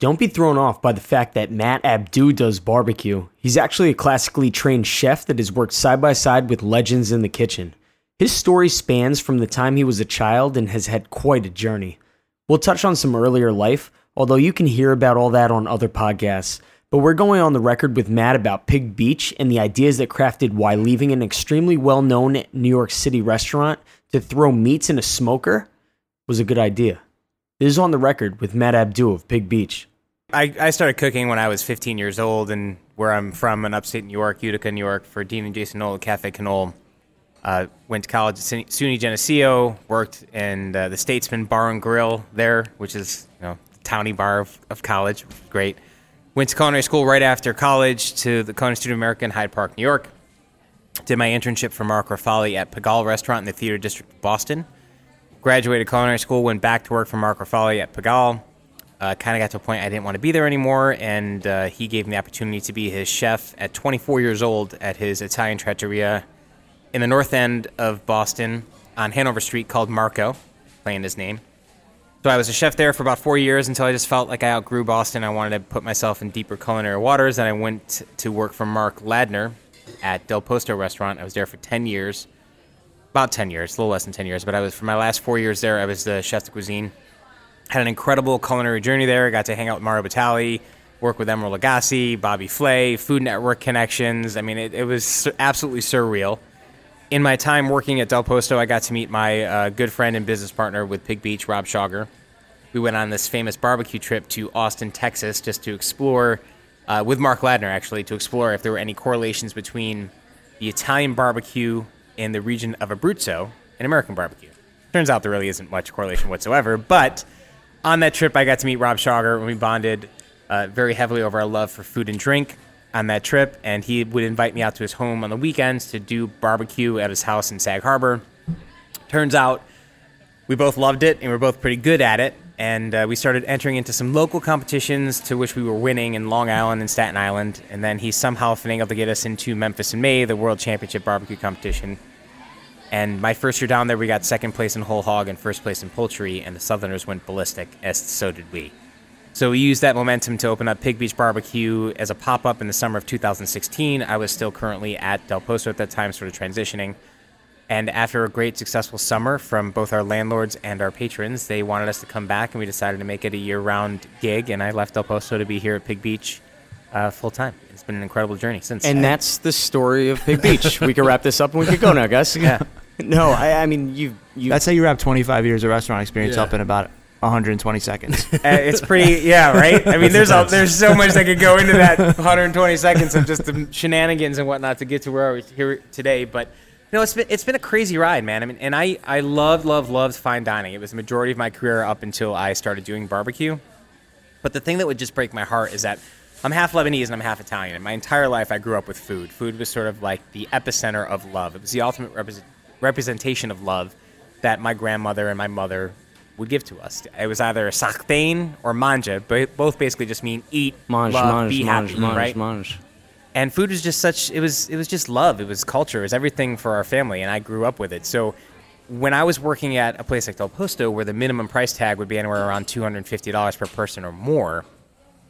Don't be thrown off by the fact that Matt Abdoo does barbecue. He's actually a classically trained chef that has worked side by side with legends in the kitchen. His story spans from the time he was a child and has had quite a journey. We'll touch on some earlier life, although you can hear about all that on other podcasts. But we're going on the record with Matt about Pig Beach and the ideas that crafted why leaving an extremely well known New York City restaurant to throw meats in a smoker was a good idea. This is on the record with Matt Abdoo of Pig Beach. I, I started cooking when I was 15 years old, and where I'm from in upstate New York, Utica, New York, for Dean and Jason Knoll at Cafe Canole. Uh, went to college at SUNY Geneseo, worked in uh, the Statesman Bar and Grill there, which is you know the towny bar of, of college, great. Went to culinary school right after college to the Culinary of America in Hyde Park, New York. Did my internship for Marc Orfaly at Pigalle Restaurant in the Theater District of Boston. Graduated culinary school, went back to work for Marc Orfaly at Pigalle uh, kind of got to a point I didn't want to be there anymore, and uh, he gave me the opportunity to be his chef at 24 years old at his Italian trattoria in the north end of Boston on Hanover Street called Marco, playing his name. So I was a chef there for about four years until I just felt like I outgrew Boston. I wanted to put myself in deeper culinary waters, and I went to work for Mark Ladner at Del Posto restaurant. I was there for 10 years, about 10 years, a little less than 10 years, but I was for my last four years there. I was the chef de cuisine had an incredible culinary journey there. Got to hang out with Mario Batali, work with Emeril Lagasse, Bobby Flay, Food Network connections. I mean, it, it was absolutely surreal. In my time working at Del Posto, I got to meet my uh, good friend and business partner with Pig Beach, Rob Shawger. We went on this famous barbecue trip to Austin, Texas, just to explore, uh, with Mark Ladner actually, to explore if there were any correlations between the Italian barbecue in the region of Abruzzo and American barbecue. Turns out there really isn't much correlation whatsoever, but on that trip, I got to meet Rob Shawger, and we bonded uh, very heavily over our love for food and drink on that trip. And he would invite me out to his home on the weekends to do barbecue at his house in Sag Harbor. Turns out we both loved it, and we are both pretty good at it. And uh, we started entering into some local competitions to which we were winning in Long Island and Staten Island. And then he somehow finagled to get us into Memphis in May, the World Championship Barbecue Competition and my first year down there, we got second place in whole hog and first place in poultry, and the Southerners went ballistic, as so did we. So we used that momentum to open up Pig Beach Barbecue as a pop up in the summer of 2016. I was still currently at Del Posto at that time, sort of transitioning. And after a great successful summer from both our landlords and our patrons, they wanted us to come back, and we decided to make it a year round gig. And I left Del Posto to be here at Pig Beach uh, full time. It's been an incredible journey since. And that's the story of Pig Beach. we could wrap this up and we could go now, guys. Yeah. no, I, I mean you. you That's how you wrap 25 years of restaurant experience yeah. up in about 120 seconds. Uh, it's pretty, yeah, right. I mean, there's a, there's so much that could go into that 120 seconds of just the shenanigans and whatnot to get to where we're here today. But you know, it's been it's been a crazy ride, man. I mean, and I I love love loved fine dining. It was the majority of my career up until I started doing barbecue. But the thing that would just break my heart is that I'm half Lebanese and I'm half Italian. And my entire life, I grew up with food. Food was sort of like the epicenter of love. It was the ultimate represent- representation of love that my grandmother and my mother would give to us. It was either sahtein or mangia, but both basically just mean eat, mange, love, mange, be mange, happy, right? And food was just such it was it was just love. It was culture. It was everything for our family, and I grew up with it. So when I was working at a place like Del Posto, where the minimum price tag would be anywhere around two hundred and fifty dollars per person or more,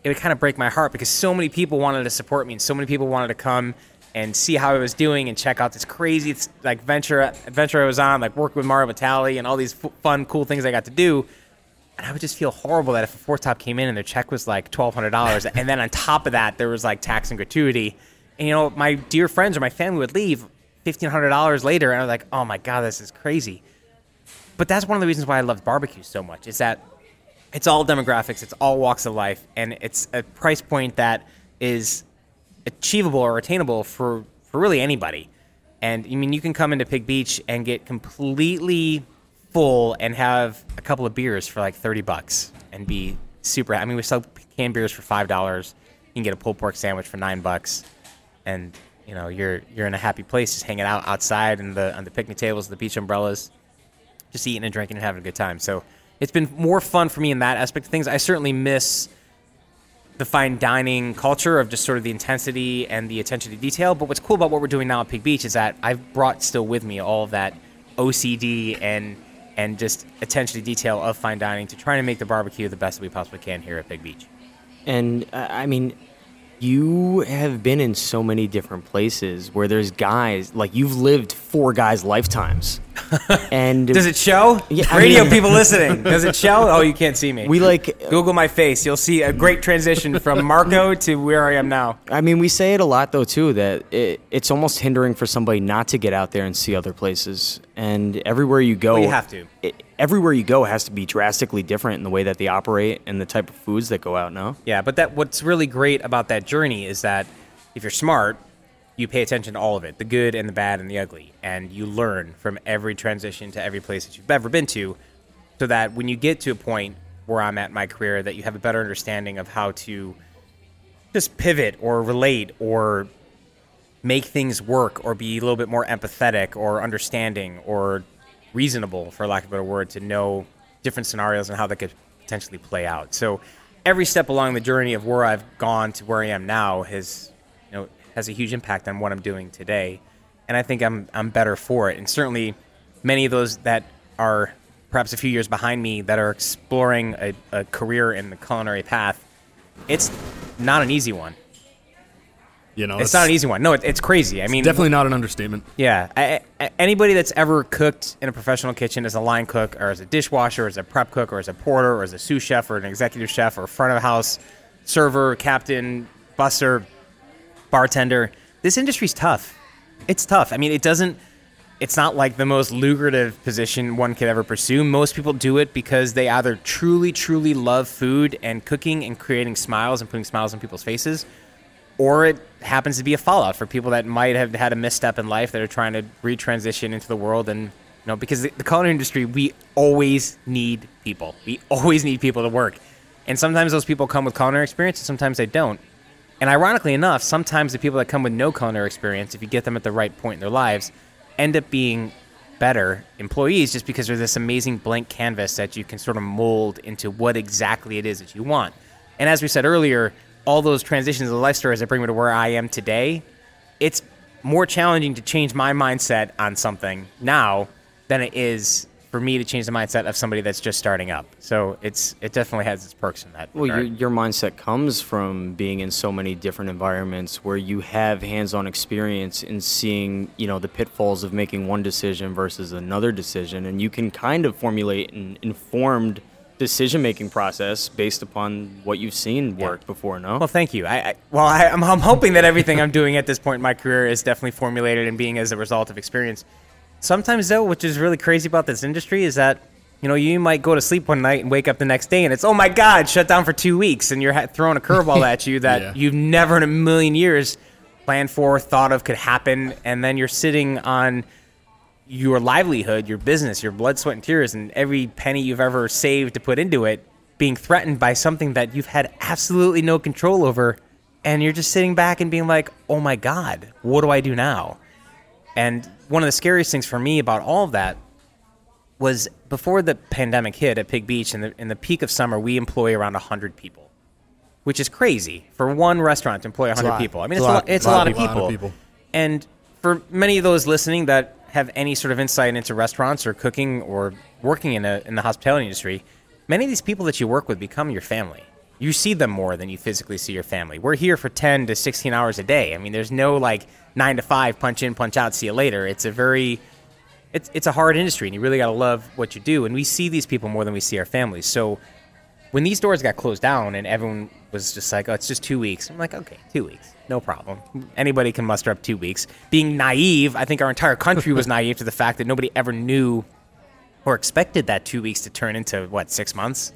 it would kind of break my heart because so many people wanted to support me, and so many people wanted to come and see how I was doing and check out this crazy like venture adventure I was on, like work with Mario Batali and all these f- fun, cool things I got to do. And I would just feel horrible that if a four top came in and their check was like twelve hundred dollars, and then on top of that there was like tax and gratuity, and you know my dear friends or my family would leave fifteen hundred dollars later, and I was like, oh my god, this is crazy. But that's one of the reasons why I love barbecue so much is that it's all demographics, it's all walks of life, and it's a price point that is achievable or attainable for for really anybody. And I mean, you can come into Pig Beach and get completely full and have a couple of beers for like thirty bucks and be super. I mean, we sell canned beers for five dollars. You can get a pulled pork sandwich for nine bucks, and you know you're you're in a happy place, just hanging out outside and the on the picnic tables, the beach umbrellas, just eating and drinking and having a good time. So it's been more fun for me in that aspect of things. I certainly miss the fine dining culture of just sort of the intensity and the attention to detail. But what's cool about what we're doing now at Pig Beach is that I've brought still with me all of that OCD and and just attention to detail of fine dining to try to make the barbecue the best that we possibly can here at Pig Beach. And uh, I mean, you have been in so many different places where there's guys like you've lived four guys' lifetimes. and Does it show? Yeah, I Radio mean- people listening. Does it show? Oh, you can't see me. we like Google my face. You'll see a great transition from Marco to where I am now. I mean, we say it a lot though too that it, it's almost hindering for somebody not to get out there and see other places. And everywhere you go, Well, you have to. It, everywhere you go has to be drastically different in the way that they operate and the type of foods that go out. No, Yeah, but that what's really great about that journey is that if you're smart, you pay attention to all of it, the good and the bad and the ugly, and you learn from every transition to every place that you've ever been to, so that when you get to a point where I'm at in my career, that you have a better understanding of how to just pivot or relate or make things work or be a little bit more empathetic or understanding or reasonable, for lack of a better word, to know different scenarios and how they could potentially play out. So every step along the journey of where I've gone to where I am now has, you know, has a huge impact on what I'm doing today. And I think I'm I'm better for it. And certainly many of those that are perhaps a few years behind me that are exploring a, a career in the culinary path, it's not an easy one. You know, It's not an easy one. No, it, it's crazy. I mean, Definitely not an understatement. yeah. I, I, anybody that's ever cooked in a professional kitchen as a line cook or as a dishwasher or as a prep cook or as a porter or as a sous chef or an executive chef or front of house server, captain, busser, bartender, this industry's tough. It's tough. I mean, it doesn't it's not like the most lucrative position one could ever pursue. Most people do it because they either truly truly love food and cooking and creating smiles and putting smiles on people's faces or it happens to be a fallout for people that might have had a misstep in life that are trying to retransition into the world. And you know because the, the culinary industry we always need people. We always need people to work. And sometimes those people come with culinary experience and sometimes they don't. And ironically enough sometimes the people that come with no culinary experience if you get them at the right point in their lives end up being better employees just because they're this amazing blank canvas that you can sort of mold into what exactly it is that you want. And as we said earlier all those transitions of life stories that bring me to where I am today, it's more challenging to change my mindset on something now than it is for me to change the mindset of somebody that's just starting up. So it's it definitely has its perks in that. Well, your, your mindset comes from being in so many different environments where you have hands-on experience in seeing, you know, the pitfalls of making one decision versus another decision, and you can kind of formulate an informed decision-making process based upon what you've seen work before. No, Well, thank you. I, I well, I, I'm, I'm hoping that everything I'm doing at this point in my career is definitely formulated and being as a result of experience. Sometimes, though, which is really crazy about this industry, is that you know you might go to sleep one night and wake up the next day and it's oh my god, shut down for two weeks, and you're ha- throwing a curveball at you that Yeah. you've never in a million years planned for, thought of could happen, and then you're sitting on your livelihood, your business, your blood, sweat, and tears, and every penny you've ever saved to put into it being threatened by something that you've had absolutely no control over. And you're just sitting back and being like, oh my God, what do I do now? And one of the scariest things for me about all of that was before the pandemic hit at Pig Beach, in the, in the peak of summer, we employ around 100 people, which is crazy for one restaurant to employ 100 people. I mean, It's it's, a a lot. lot, it's a of lot of people. people. Lot of people. And for many of those listening that have any sort of insight into restaurants or cooking or working in, a, in the hospitality industry, many of these people that you work with become your family. You see them more than you physically see your family. We're here for 10 to 16 hours a day. I mean, there's no like nine to five, punch in, punch out, see you later. It's a very, it's, it's a hard industry and you really got to love what you do. And we see these people more than we see our families. So when these doors got closed down and everyone was just like, oh, it's just two weeks. I'm like, okay, two weeks, no problem. Anybody can muster up two weeks. Being naive, I think our entire country was naive to the fact that nobody ever knew or expected that two weeks to turn into what six months.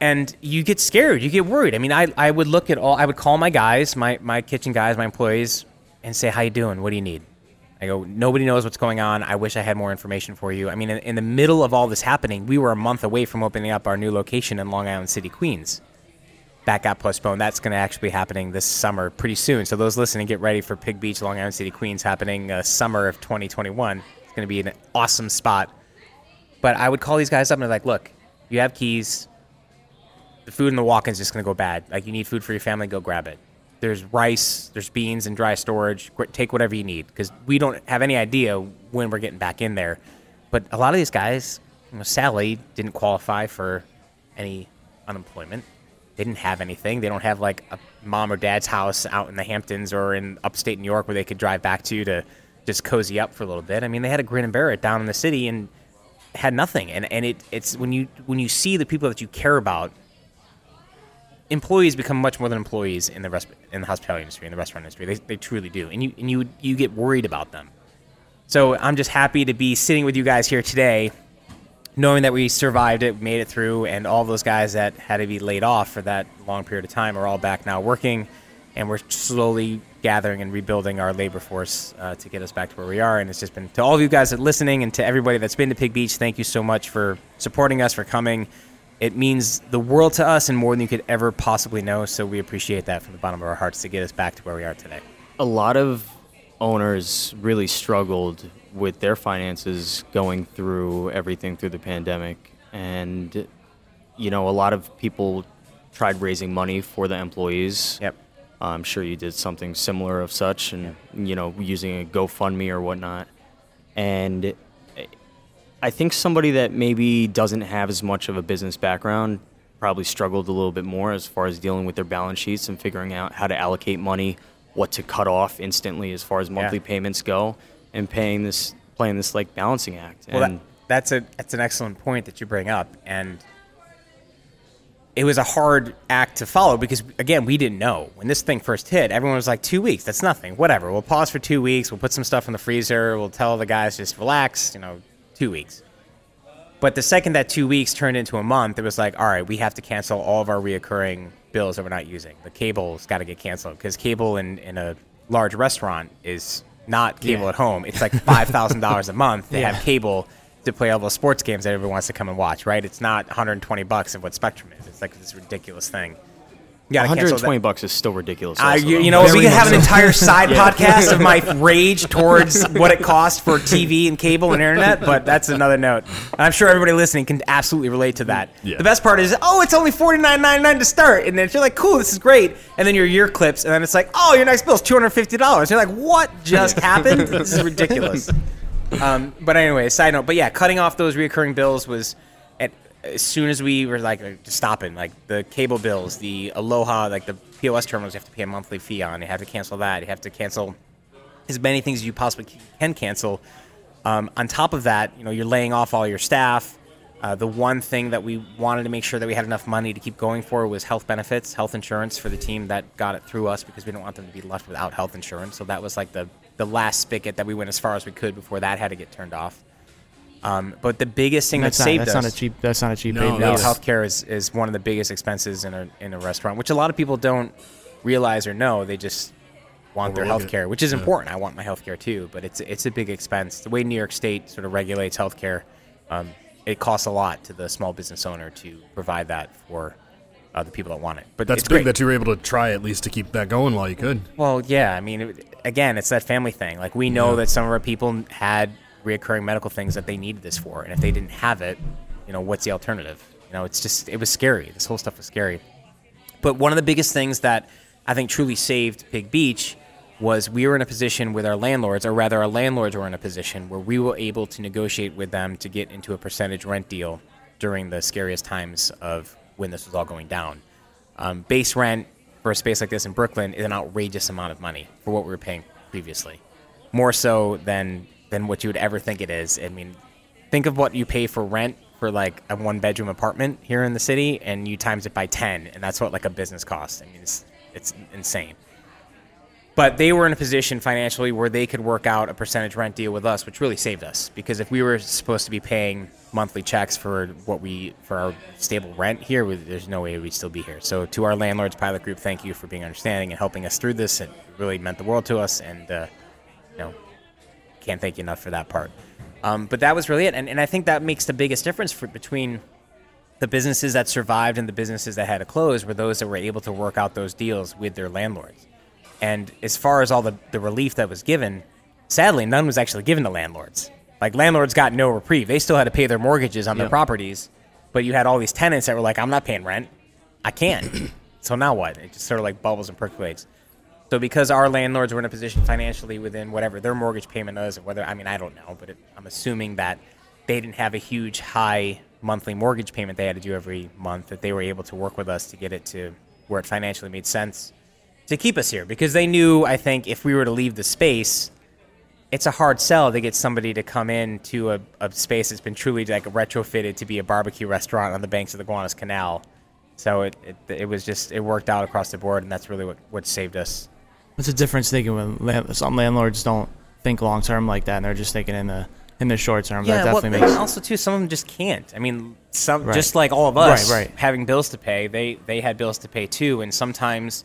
And you get scared, you get worried. I mean, I, I would look at all, I would call my guys, my, my kitchen guys, my employees, and say, how you doing? What do you need? I go, nobody knows what's going on. I wish I had more information for you. I mean, in, in the middle of all this happening, we were a month away from opening up our new location in Long Island City, Queens. That got postponed. That's going to actually be happening this summer pretty soon. So those listening, get ready for Pig Beach, Long Island City, Queens, happening uh, summer of 2021. It's going to be an awesome spot. But I would call these guys up and be like, look, you have keys. The food in the walk-in's is just going to go bad. Like you need food for your family, go grab it. There's rice, there's beans in dry storage. Take whatever you need because we don't have any idea when we're getting back in there. But a lot of these guys, you know, Sally didn't qualify for any unemployment. They didn't have anything. They don't have like a mom or dad's house out in the Hamptons or in upstate New York where they could drive back to to just cozy up for a little bit. I mean, they had a grin and bear it down in the city and had nothing. And and it it's when you when you see the people that you care about, employees become much more than employees in the rest in the hospitality industry in the restaurant industry. They they truly do. And you and you you get worried about them. So I'm just happy to be sitting with you guys here today, knowing that we survived it, made it through, and all those guys that had to be laid off for that long period of time are all back now working, and we're slowly gathering and rebuilding our labor force uh, to get us back to where we are. And it's just been to all of you guys that listening and to everybody that's been to Pig Beach, thank you so much for supporting us, for coming. It means the world to us and more than you could ever possibly know. So we appreciate that from the bottom of our hearts to get us back to where we are today. A lot of owners really struggled with their finances going through everything through the pandemic. And, you know, a lot of people tried raising money for the employees. Yep. I'm sure you did something similar of such, and you know, using a GoFundMe or whatnot. And I think somebody that maybe doesn't have as much of a business background probably struggled a little bit more as far as dealing with their balance sheets and figuring out how to allocate money, what to cut off instantly as far as monthly Yeah. payments go, and paying this, playing this like balancing act. Well, and that, that's a that's an excellent point that you bring up, and it was a hard act to follow because again, we didn't know when this thing first hit. Everyone was like, two weeks, that's nothing. Whatever, we'll pause for two weeks. We'll put some stuff in the freezer. We'll tell the guys just relax. You know, two weeks. But the second that two weeks turned into a month, it was like, all right, we have to cancel all of our reoccurring bills that we're not using. The cable's got to get canceled because cable in, in a large restaurant is not cable Yeah. at home. It's like five thousand dollars a month. They Yeah. have cable to play all those sports games that everyone wants to come and watch. Right? It's not 120 bucks of what Spectrum is. It's like this ridiculous thing. You that- 120 bucks is still ridiculous. uh, you, you know, we could have an so. entire side podcast of my rage towards what it costs for TV and cable and internet, but that's another note. And I'm sure everybody listening can absolutely relate to that. Yeah. The best part is, oh, it's only $49.99 to start, and then you're like, cool, this is great. And then your year clips, and then it's like, oh, your next bill is $250. You're like, what just happened? this is ridiculous. Um, but anyway, side note. But yeah, cutting off those reoccurring bills was as soon as we were like uh, stopping, like the cable bills, the Aloha, like the POS terminals, you have to pay a monthly fee on. You have to cancel that. You have to cancel as many things as you possibly can cancel. Um, on top of that, you know, you're laying off all your staff. Uh, the one thing that we wanted to make sure that we had enough money to keep going for was health benefits, health insurance for the team that got it through us because we didn't want them to be left without health insurance. So that was like the, the last spigot that we went as far as we could before that had to get turned off. Um, but the biggest thing That's that not, saved that's us not a cheap. That's not a cheap. No, pay no, healthcare is, is one of the biggest expenses in a in a restaurant, which a lot of people don't realize or know. They just want their Overlook it. healthcare, which is Yeah. important. I want my healthcare too, but it's it's a big expense. The way New York State sort of regulates healthcare, um, it costs a lot to the small business owner to provide that for uh, the people that want it. But That's it's big great. that you were able to try at least to keep that going while you could. Well, yeah. I mean, it, again, it's that family thing. Like we know Yeah. that some of our people had reoccurring medical things that they needed this for, and if they didn't have it, you know, what's the alternative? You know, it's just it was scary. This whole stuff was scary. But one of the biggest things that I think truly saved Pig Beach was we were in a position with our landlords, or rather, our landlords were in a position where we were able to negotiate with them to get into a percentage rent deal during the scariest times of when this was all going down. Um, base rent for a space like this in Brooklyn is an outrageous amount of money for what we were paying previously, more so than than what you would ever think it is. I mean, think of what you pay for rent for like a one bedroom apartment here in the city, and you times it by ten, and that's what like a business costs. I mean, it's it's insane. But they were in a position financially where they could work out a percentage rent deal with us, which really saved us. Because if we were supposed to be paying monthly checks for what we for our stable rent here, we, there's no way we'd still be here. So to our landlords, Pilot Group, thank you for being understanding and helping us through this. It really meant the world to us, and uh, you know, can't thank you enough for that part. Um, but that was really it, and, and I think that makes the biggest difference for, between the businesses that survived and the businesses that had to close were those that were able to work out those deals with their landlords. And as far as all the, the relief that was given, sadly, none was actually given to landlords. Like, landlords got no reprieve. They still had to pay their mortgages on their Yeah. properties, but you had all these tenants that were like, I'm not paying rent. I can't. so now what? It just sort of like bubbles and percolates. So because our landlords were in a position financially within whatever their mortgage payment is, or whether I mean I don't know, but it, I'm assuming that they didn't have a huge high monthly mortgage payment they had to do every month that they were able to work with us to get it to where it financially made sense to keep us here because they knew I think if we were to leave the space it's a hard sell to get somebody to come in to a, a space that's been truly like retrofitted to be a barbecue restaurant on the banks of the Gowanus Canal. So it, it, it was just it worked out across the board, and that's really what, what saved us. It's a difference thinking when land- some landlords don't think long term like that, and they're just thinking in the in the short term. that well, definitely and makes. also too, some of them just can't. I mean, some Right. just like all of us, Right, right. having bills to pay, they they had bills to pay too, and sometimes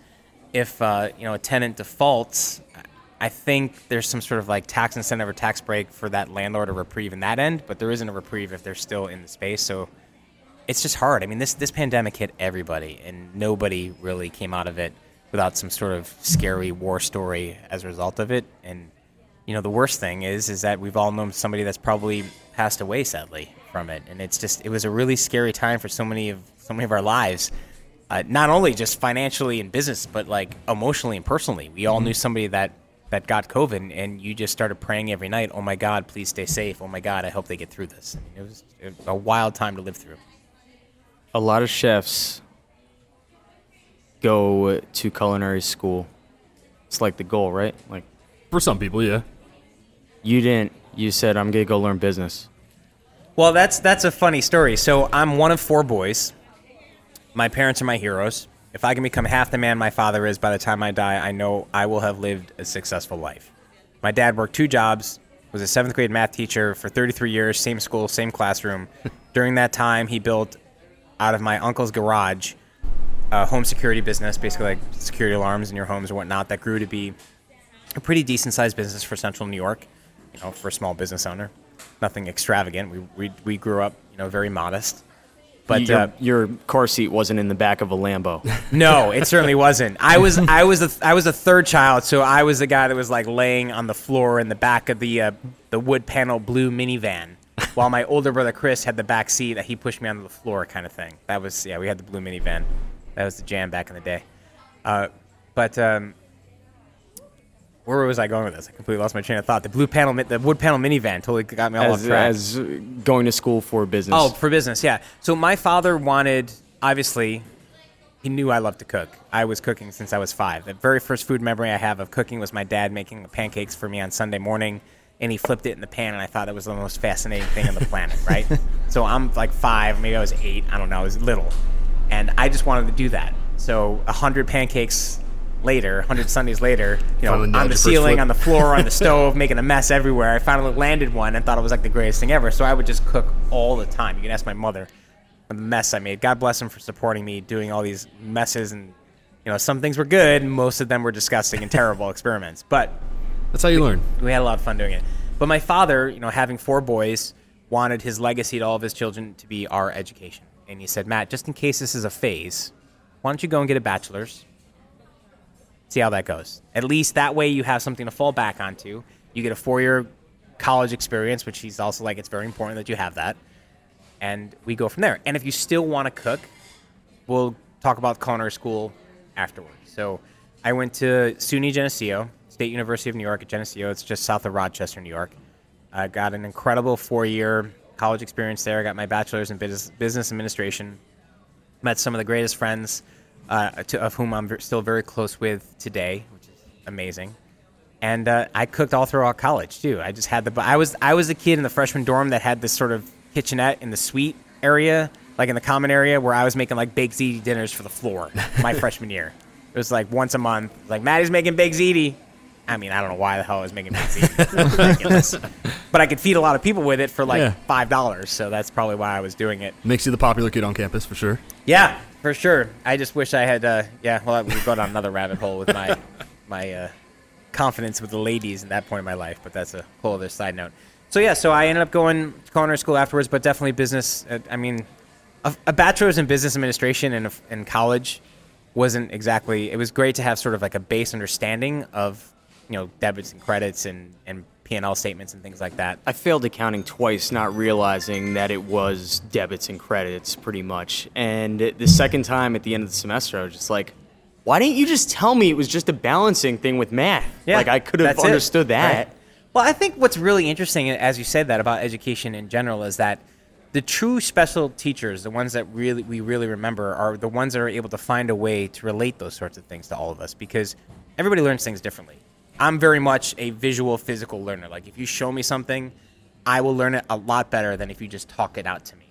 if uh, you know a tenant defaults, I think there's some sort of like tax incentive or tax break for that landlord or reprieve in that end, but there isn't a reprieve if they're still in the space. So it's just hard. I mean, this this pandemic hit everybody, and nobody really came out of it without some sort of scary war story as a result of it. And you know, the worst thing is is that we've all known somebody that's probably passed away sadly from it, and it's just it was a really scary time for so many of so many of our lives. Uh, not only just financially and business, but like emotionally and personally. We all knew somebody that that got COVID, and you just started praying every night. Oh my God, please stay safe. Oh my God, I hope they get through this. I mean, it was it was a wild time to live through. A lot of chefs go to culinary school. It's like the goal, right? Like For some people, yeah. you didn't. You said I'm gonna go learn business. Well, that's that's a funny story. So I'm one of four boys. My parents are my heroes. If I can become half the man my father is by the time I die, I know I will have lived a successful life. My dad worked two jobs, was a seventh grade math teacher for 33 years, same school, same classroom. During that time, he built out of my uncle's garage a home security business, basically like security alarms in your homes and whatnot, that grew to be a pretty decent sized business for central New York, you know, for a small business owner. Nothing extravagant. We, we, we grew up, you know, very modest. But your, uh, your car seat wasn't in the back of a Lambo. no, it certainly wasn't. I was I was a, I was a third child, so I was the guy that was like laying on the floor in the back of the uh, the wood panel blue minivan, while my older brother Chris had the back seat that he pushed me onto the floor, kind of thing. That was yeah, we had the blue minivan. That was the jam back in the day. Uh, but um, where was I going with this? I completely lost my train of thought. The blue panel, the wood panel minivan, totally got me all as, off track. as going to school for business. Oh, for business, yeah. So my father wanted, obviously, he knew I loved to cook. I was cooking since I was five. The very first food memory I have of cooking was my dad making the pancakes for me on Sunday morning, and he flipped it in the pan, and I thought it was the most fascinating thing on the planet, right? So I'm like five, maybe I was eight, I don't know, I was little, and I just wanted to do that. So a hundred pancakes later, hundred Sundays later, you know, on the ceiling, on the floor, on the stove, making a mess everywhere. I finally landed one and thought it was like the greatest thing ever. So I would just cook all the time. You can ask my mother the mess I made. God bless him for supporting me doing all these messes and you know, some things were good, most of them were disgusting and terrible experiments. But That's how you learn. we had a lot of fun doing it. But my father, you know, having four boys, wanted his legacy to all of his children to be our education. And he said, Matt, just in case this is a phase, why don't you go and get a bachelor's? See how that goes. At least that way you have something to fall back onto. You get a four year college experience, which he's also like, it's very important that you have that. And we go from there. And if you still want to cook, we'll talk about culinary school afterwards. So I went to SUNY Geneseo, State University of New York at Geneseo. It's just south of Rochester, New York. I got an incredible four-year college experience there. I got my bachelor's in business, business administration. Met some of the greatest friends, uh, to, of whom I'm still very close with today, which is amazing. And uh, I cooked all throughout college too. I just had the. I was I was a kid in the freshman dorm that had this sort of kitchenette in the suite area, like in the common area, where I was making like baked ziti dinners for the floor my freshman year. It was like once a month. Like Maddie's making baked ziti. I mean, I don't know why the hell I was making baked ziti. It's ridiculous. but I could feed a lot of people with it for like Yeah. five dollars, so that's probably why I was doing it. Makes you the popular kid on campus for sure. Yeah, for sure. I just wish I had. Uh, yeah, well, we go down another rabbit hole with my my uh, confidence with the ladies in that point in my life, but that's a whole other side note. So yeah, so I ended up going to culinary school afterwards, but definitely business. uh, I mean, a, a bachelor's in business administration in a, in college wasn't exactly. It was great to have sort of like a base understanding of you know debits and credits and and P and L statements and things like that. I failed accounting twice, not realizing that it was debits and credits pretty much. And the second time at the end of the semester, I was just like, why didn't you just tell me it was just a balancing thing with math? Yeah, like I could have that's it, understood that. right? Well, I think what's really interesting, as you said that about education in general, is that the true special teachers, the ones that really we really remember, are the ones that are able to find a way to relate those sorts of things to all of us because everybody learns things differently. I'm very much a visual, physical learner. Like if you show me something, I will learn it a lot better than if you just talk it out to me.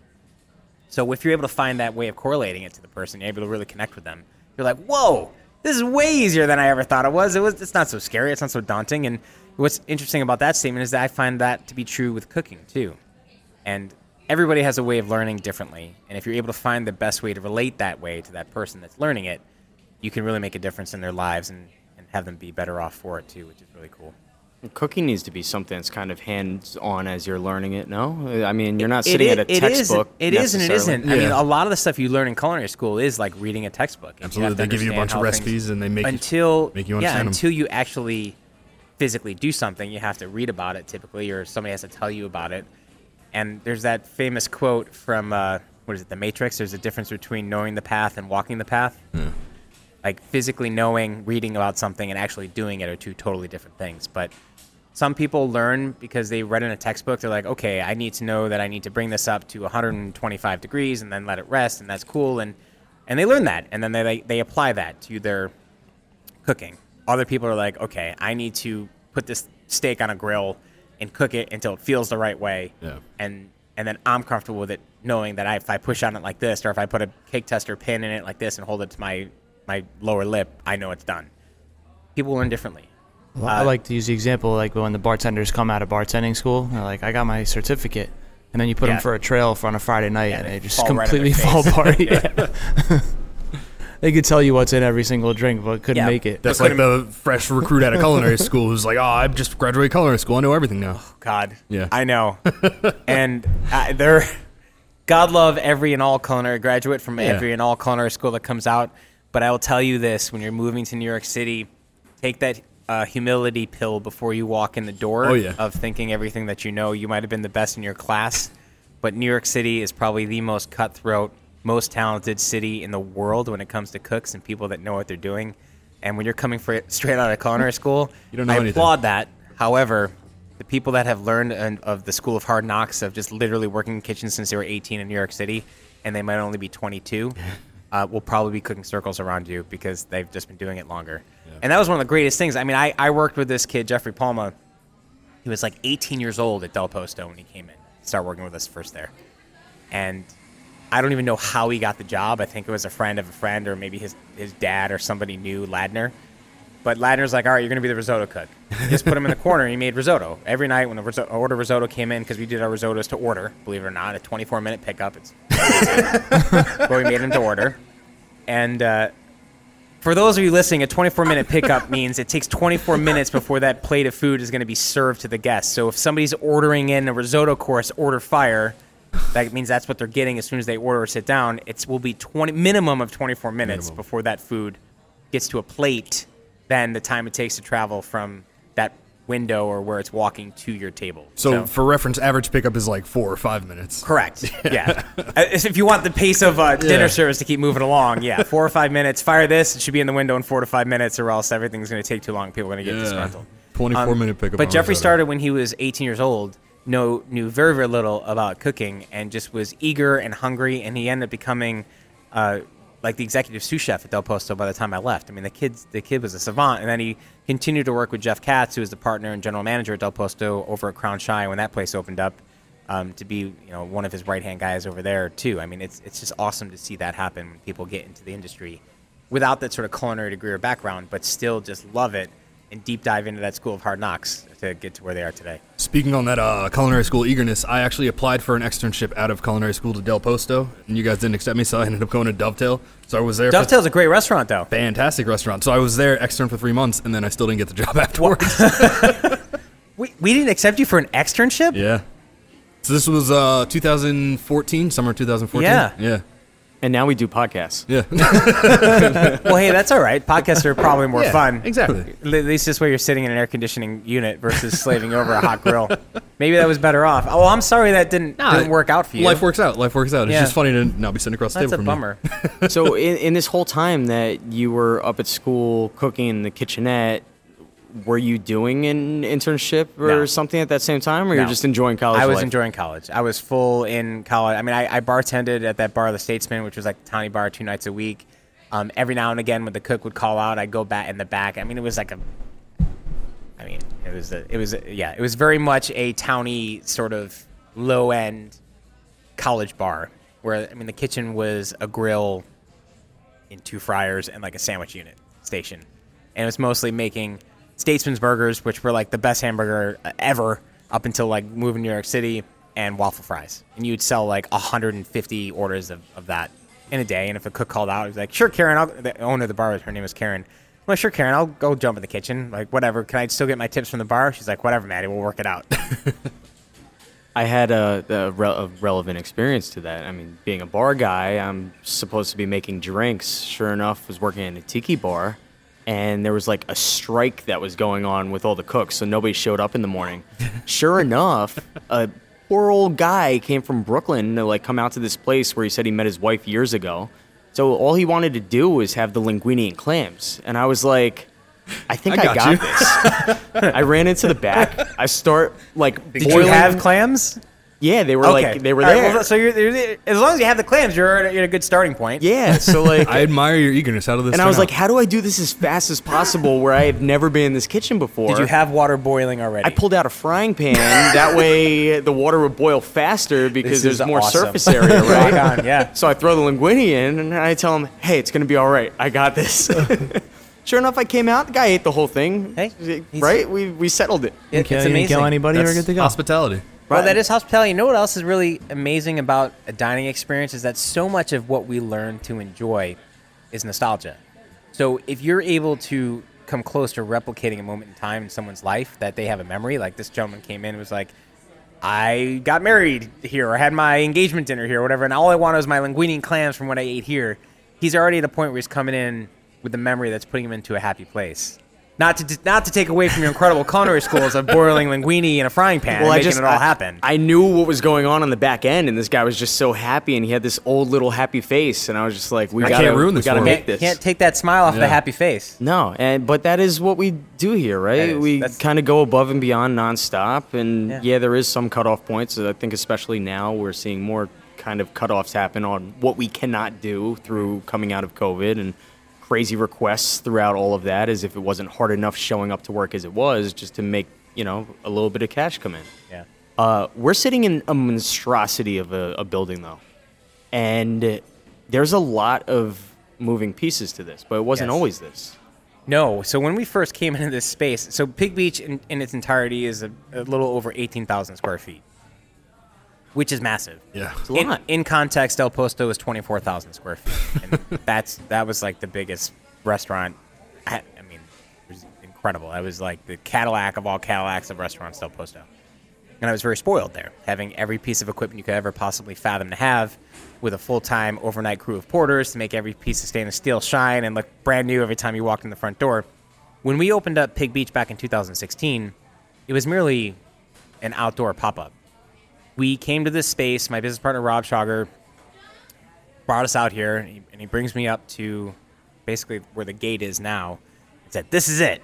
So if you're able to find that way of correlating it to the person, you're able to really connect with them. You're like, whoa, this is way easier than I ever thought it was. It was. It's not so scary. It's not so daunting. And what's interesting about that statement is that I find that to be true with cooking too. And everybody has a way of learning differently. And if you're able to find the best way to relate that way to that person that's learning it, you can really make a difference in their lives and, have them be better off for it too, which is really cool. Cooking needs to be something that's kind of hands on as you're learning it. No, I mean you're not It sitting is- at a it is- textbook. It is and it necessarily. isn't. I mean, a lot of the stuff you learn in culinary school is like reading a textbook. and Absolutely. They give you a bunch of how things- recipes and they make you- until make you understand yeah understand 'em. until you actually physically do something. You have to read about it typically, or somebody has to tell you about it. And there's that famous quote from uh, what is it, The Matrix? There's a difference between knowing the path and walking the path. Like physically knowing, reading about something, and actually doing it are two totally different things. But some people learn because they read in a textbook. They're like, okay, I need to know that I need to bring this up to 125 degrees and then let it rest, and that's cool. And and they learn that, and then they they, apply that to their cooking. Other people are like, okay, I need to put this steak on a grill and cook it until it feels the right way. Yeah. And and then I'm comfortable with it, knowing that I, if I push on it like this, or if I put a cake tester pin in it like this and hold it to my my lower lip, I know it's done. People learn differently. I like to use the example like when the bartenders come out of bartending school. They're like, I got my certificate, and then you put Yeah. them for a trail for on a Friday night, Yeah, and they they just fall completely their fall apart. Yeah. they could tell you what's in every single drink, but couldn't Yeah. make it. That's like the fresh recruit out of culinary school who's like, oh, I just graduated culinary school. I know everything now. God. Yeah. I know. and uh, there, God love every and all culinary graduate from Yeah. every and all culinary school that comes out. But I will tell you this: when you're moving to New York City, take that uh, humility pill before you walk in the door. Oh, yeah. Of thinking everything that you know, you might have been the best in your class, but New York City is probably the most cutthroat, most talented city in the world when it comes to cooks and people that know what they're doing. And when you're coming for straight out of culinary school, You don't know I anything. applaud that. However, the people that have learned an- of the School of Hard Knocks of just literally working in kitchens since they were 18 in New York City, and they might only be 22, uh, will probably be cooking circles around you because they've just been doing it longer. And that was one of the greatest things. I mean, I, I worked with this kid, Jeffrey Palma. He was like 18 years old at Del Posto when he came in, started working with us first there. And I don't even know how he got the job. I think it was a friend of a friend, or maybe his, his dad or somebody knew Ladner. But Ladner's like, all right, you're going to be the risotto cook. Just put him in the corner, and he made risotto. Every night when the riso- order risotto came in, because we did our risottos to order, believe it or not, a 24 minute pickup. It's but we made him to order. And uh, for those of you listening, a 24 minute pickup means it takes 24 minutes before that plate of food is going to be served to the guests. So if somebody's ordering in a risotto course, order fire. That means that's what they're getting as soon as they order or sit down. It will be 20 minimum of 24 minutes Minimum. before that food gets to a plate than the time it takes to travel from that window or where it's walking to your table. So, for reference, average pickup is like four or five minutes. Correct. Yeah. Uh, if you want the pace of uh, dinner Yeah. service to keep moving along, yeah, four or five minutes. Fire this. It should be in the window in four to five minutes, or else everything's going to take too long. People are going to get Yeah. disgruntled. 24 Um, minute pickup. But Jeffrey started when he was 18 years old. Know knew very very little about cooking and just was eager and hungry, and he ended up becoming. Uh, like the executive sous chef at Del Posto by the time I left. I mean, the kid's the kid was a savant, and then he continued to work with Jeff Katz, who was the partner and general manager at Del Posto over at Crown Shy when that place opened up, um, to be you know one of his right hand guys over there too. I mean, it's it's just awesome to see that happen when people get into the industry without that sort of culinary degree or background, but still just love it and deep dive into that school of hard knocks to get to where they are today. Speaking on that uh, culinary school eagerness, I actually applied for an externship out of culinary school to Del Posto, and you guys didn't accept me, so I ended up going to Dovetail. So I was there. for Dovetail's a great restaurant though. fantastic restaurant. So I was there extern for three months, and then I still didn't get the job afterwards. We, we didn't accept you for an externship? yeah. So this was uh, 2014, summer 2014. Yeah. Yeah. And now we do podcasts. Yeah. Well, hey, that's all right. Podcasts are probably more Yeah, fun. exactly. At least this way you're sitting in an air conditioning unit versus slaving over a hot grill. Maybe that was better off. Oh, I'm sorry that didn't didn't work out for you. Life works out. Life works out. It's Yeah. just funny to now be sitting across the That's a table from you. bummer. so in, in this whole time that you were up at school cooking in the kitchenette, were you doing an internship or No. something at that same time, or you're just enjoying college? I was life? enjoying college. I was full in college. I mean, I, I bartended at that bar, the Statesman, which was like a tiny bar, two nights a week. Um, every now and again, when the cook would call out, I'd go back in the back. I mean, it was like a. I mean, it was a, it was a, yeah, it was very much a towny sort of low end college bar where I mean the kitchen was a grill in two fryers and like a sandwich unit station, and it was mostly making Statesman's burgers, which were like the best hamburger ever up until like moving to New York City, and waffle fries, and you'd sell like 150 orders of, of that in a day. And if a cook called out, he was like, "Sure, Karen." I'll, the owner of the bar, her name was Karen. I'm like, "Sure, Karen. I'll go jump in the kitchen. Like, whatever. Can I still get my tips from the bar?" She's like, "Whatever, Maddie. We'll work it out." I had a, a, re- a relevant experience to that. I mean, being a bar guy, I'm supposed to be making drinks. Sure enough, was working in a tiki bar, and there was like a strike that was going on with all the cooks, so nobody showed up in the morning. sure enough, a poor old guy came from Brooklyn to like come out to this place where he said he met his wife years ago. So all he wanted to do was have the linguine and clams, and I was like. I think I I got, got this. I ran into the back. I start like Did boiling. you have clams? Yeah, they were like they were All right, there. well, so you're, you're as long as you have the clams, you're at a, you're at a good starting point. yeah, so like, I admire your eagerness. How did this? and I turn was like, how do I do this as fast as possible where I have never been in this kitchen before? Did you have water boiling already? I pulled out a frying pan. that way, the water would boil faster because This there's more awesome. surface area, right? Rock on, yeah. So I throw the linguine in, and I tell him, "Hey, it's gonna be all right. I got this." sure enough, I came out. The guy ate the whole thing. Hey, right? We we settled it. It- kill, it's you didn't amazing. kill anybody. That's We're good to go. hospitality. Well, that is hospitality. You know what else is really amazing about a dining experience is that so much of what we learn to enjoy is nostalgia. So if you're able to come close to replicating a moment in time in someone's life that they have a memory, like this gentleman came in and was like, I got married here or had my engagement dinner here or whatever, and all I wanted was my linguine and clams from what I ate here. He's already at a point where he's coming in with a memory that's putting him into a happy place. Not to not to take away from your incredible culinary skills of boiling linguine in a frying pan and making it all I, happen. I knew what was going on on the back end, and this guy was just so happy, and he had this old little happy face, and I was just like, "We I gotta, can't ruin this. we gotta for make this." can't take that smile off the happy face. no, and but that is what we do here, right? is. We kind of go above and beyond nonstop, and Yeah. yeah. there is some cutoff points. I think especially now we're seeing more kind of cutoffs happen on what we cannot do through coming out of COVID and crazy requests throughout all of that, as if it wasn't hard enough showing up to work as it was, just to make you know a little bit of cash come in. Yeah. Uh, we're sitting in a monstrosity of a, a building, though, and there's a lot of moving pieces to this, but it wasn't Yes. always this. No. So when we first came into this space, so Pig Beach in, in its entirety is a, a little over 18,000 square feet, which is massive. Yeah. It's a In, lot. in context, Del Posto is 24,000 square feet. And that's that was like the biggest restaurant. I, I mean, it was incredible. That was like the Cadillac of all Cadillacs of restaurants, Del Posto. And I was very spoiled there, having every piece of equipment you could ever possibly fathom to have, with a full-time overnight crew of porters to make every piece of stainless steel shine and look brand new every time you walked in the front door. When we opened up Pig Beach back in 2016, it was merely an outdoor pop-up we came to this space. My business partner Rob Shawger brought us out here, and he, and he brings me up to basically where the gate is now. He said, "This is it."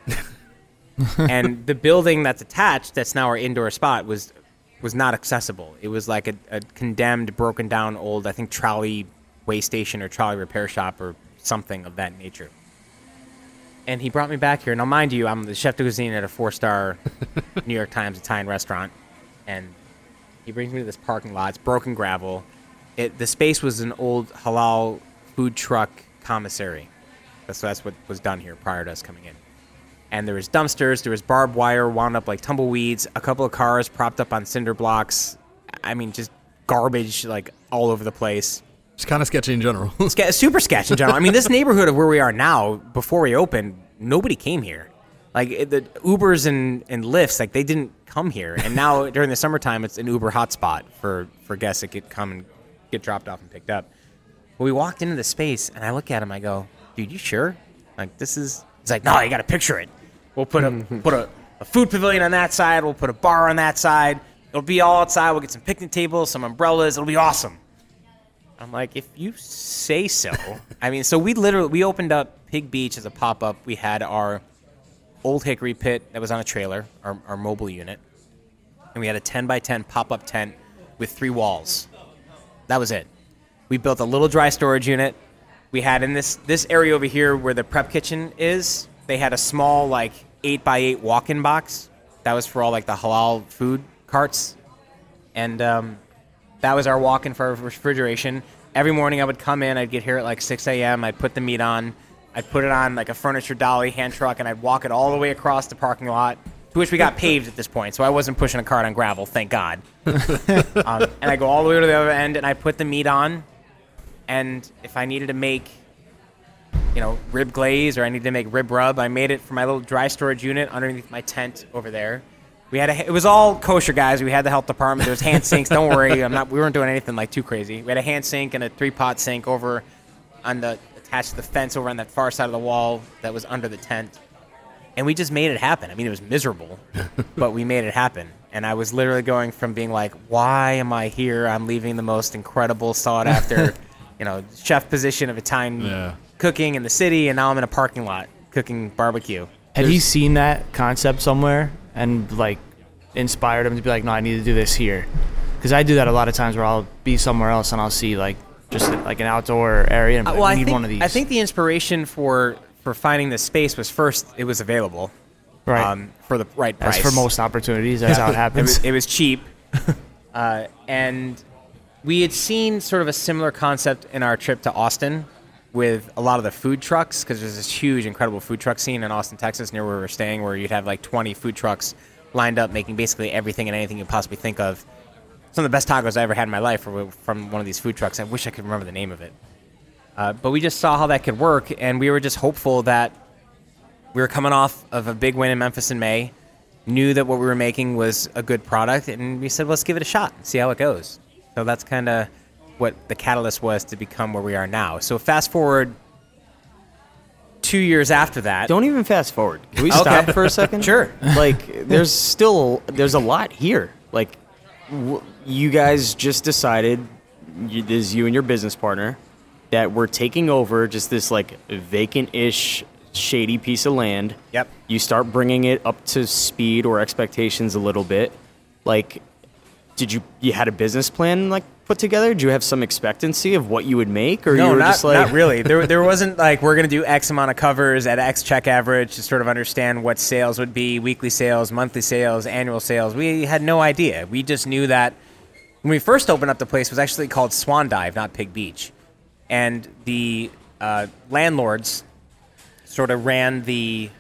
and the building that's attached, that's now our indoor spot, was was not accessible. It was like a, a condemned, broken down old, I think, trolley way station or trolley repair shop or something of that nature. And he brought me back here. Now, mind you, I'm the chef de cuisine at a four star New York Times Italian restaurant, and he brings me to this parking lot. It's broken gravel. It, the space was an old halal food truck commissary. That's that's what was done here prior to us coming in. And there was dumpsters, there was barbed wire wound up like tumbleweeds, a couple of cars propped up on cinder blocks. I mean, just garbage like all over the place. It's kind of sketchy in general. Ske- super sketchy in general. I mean, this neighborhood of where we are now, before we opened, nobody came here. Like it- the Ubers and, and Lyfts, like they didn't come here. And now during the summertime, it's an Uber hotspot for for guests that could come and get dropped off and picked up. Well, we walked into the space, and I look at him. I go, "Dude, you sure? Like this is?" He's like, "No, you got to picture it. We'll put a put a, a food pavilion on that side. We'll put a bar on that side. It'll be all outside. We'll get some picnic tables, some umbrellas. It'll be awesome." I'm like, if you say so. I mean, so we literally we opened up Pig Beach as a pop up. We had our old hickory pit that was on a trailer, our, our mobile unit, and we had a 10 by 10 pop up tent with three walls. That was it. We built a little dry storage unit. We had in this this area over here where the prep kitchen is. They had a small like eight by eight walk-in box. That was for all like the halal food carts, and um, that was our walk-in for refrigeration. Every morning I would come in. I'd get here at like 6 a.m. I'd put the meat on. I'd put it on like a furniture dolly hand truck, and I'd walk it all the way across the parking lot. To which we got paved at this point, so I wasn't pushing a cart on gravel. Thank God. um, and I go all the way to the other end, and I put the meat on. And if I needed to make, you know, rib glaze or I needed to make rib rub, I made it for my little dry storage unit underneath my tent over there. We had a, it was all kosher guys. We had the health department. There was hand sinks. Don't worry, I'm not. We weren't doing anything like too crazy. We had a hand sink and a three pot sink over on the attached to the fence over on that far side of the wall that was under the tent. And we just made it happen. I mean, it was miserable, but we made it happen. And I was literally going from being like, "Why am I here? I'm leaving the most incredible, sought after, you know, chef position of Italian Yeah. cooking in the city, and now I'm in a parking lot cooking barbecue." Have you seen that concept somewhere and like inspired him to be like, no, I need to do this here? Because I do that a lot of times where I'll be somewhere else and I'll see like just like an outdoor area and be Uh, like, well, I I need think, one of these. I think the inspiration for for finding the space was first it was available, right. um, for the right price. As for most opportunities, that's how it it happens. was, it was cheap, uh, and we had seen sort of a similar concept in our trip to Austin with a lot of the food trucks because there's this huge, incredible food truck scene in Austin, Texas, near where we were staying, where you'd have like 20 food trucks lined up making basically everything and anything you possibly think of. Some of the best tacos I ever had in my life were from one of these food trucks. I wish I could remember the name of it. Uh, but we just saw how that could work, and we were just hopeful that we were coming off of a big win in Memphis in May, knew that what we were making was a good product, and we said, let's give it a shot see how it goes. So that's kind of what the catalyst was to become where we are now. So fast forward two years after that. Don't even fast forward. Can we Okay. stop for a second? Sure. Like, there's still there's a lot here. Like, w- you guys just decided, you, this is you and your business partner, that we're taking over just this like vacant-ish, shady piece of land. Yep. You start bringing it up to speed or expectations a little bit. Like, did you you had a business plan like put together? Do you have some expectancy of what you would make, or you were not, just like not really. There, there wasn't like we're gonna do X amount of covers at X check average to sort of understand what sales would be, weekly sales, monthly sales, annual sales. We had no idea. We just knew that when we first opened up the place it was actually called Swan Dive, not Pig Beach, and the uh, landlords sort of ran the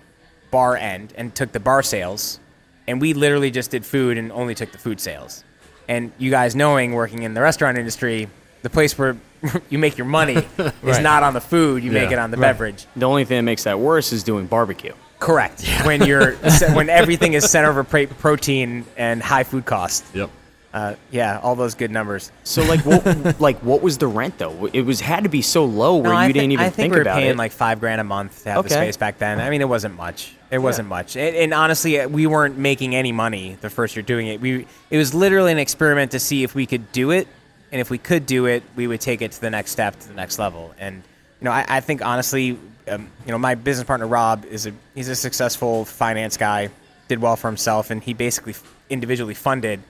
bar end and took the bar sales, and we literally just did food and only took the food sales. And you guys knowing working in the restaurant industry, the place where you make your money is not on the food, you make it on the Right. beverage. The only thing that makes that worse is doing barbecue. Correct. When you're when everything is centered over pra- protein and high food cost. Yep. Uh, yeah, all those good numbers. So like what like what was the rent though? It was had to be so low where No, you I didn't think, even I think think we were paying it. like five grand a month to have the space back then. I mean, it wasn't much. It wasn't much. And, and honestly, uh, we weren't making any money the first year doing it. We it was literally an experiment to see if we could do it, and if we could do it, we would take it to the next step, to the next level. And you know, I, I think honestly, um, you know, my business partner Rob is a he's a successful finance guy, did well for himself, and he basically individually funded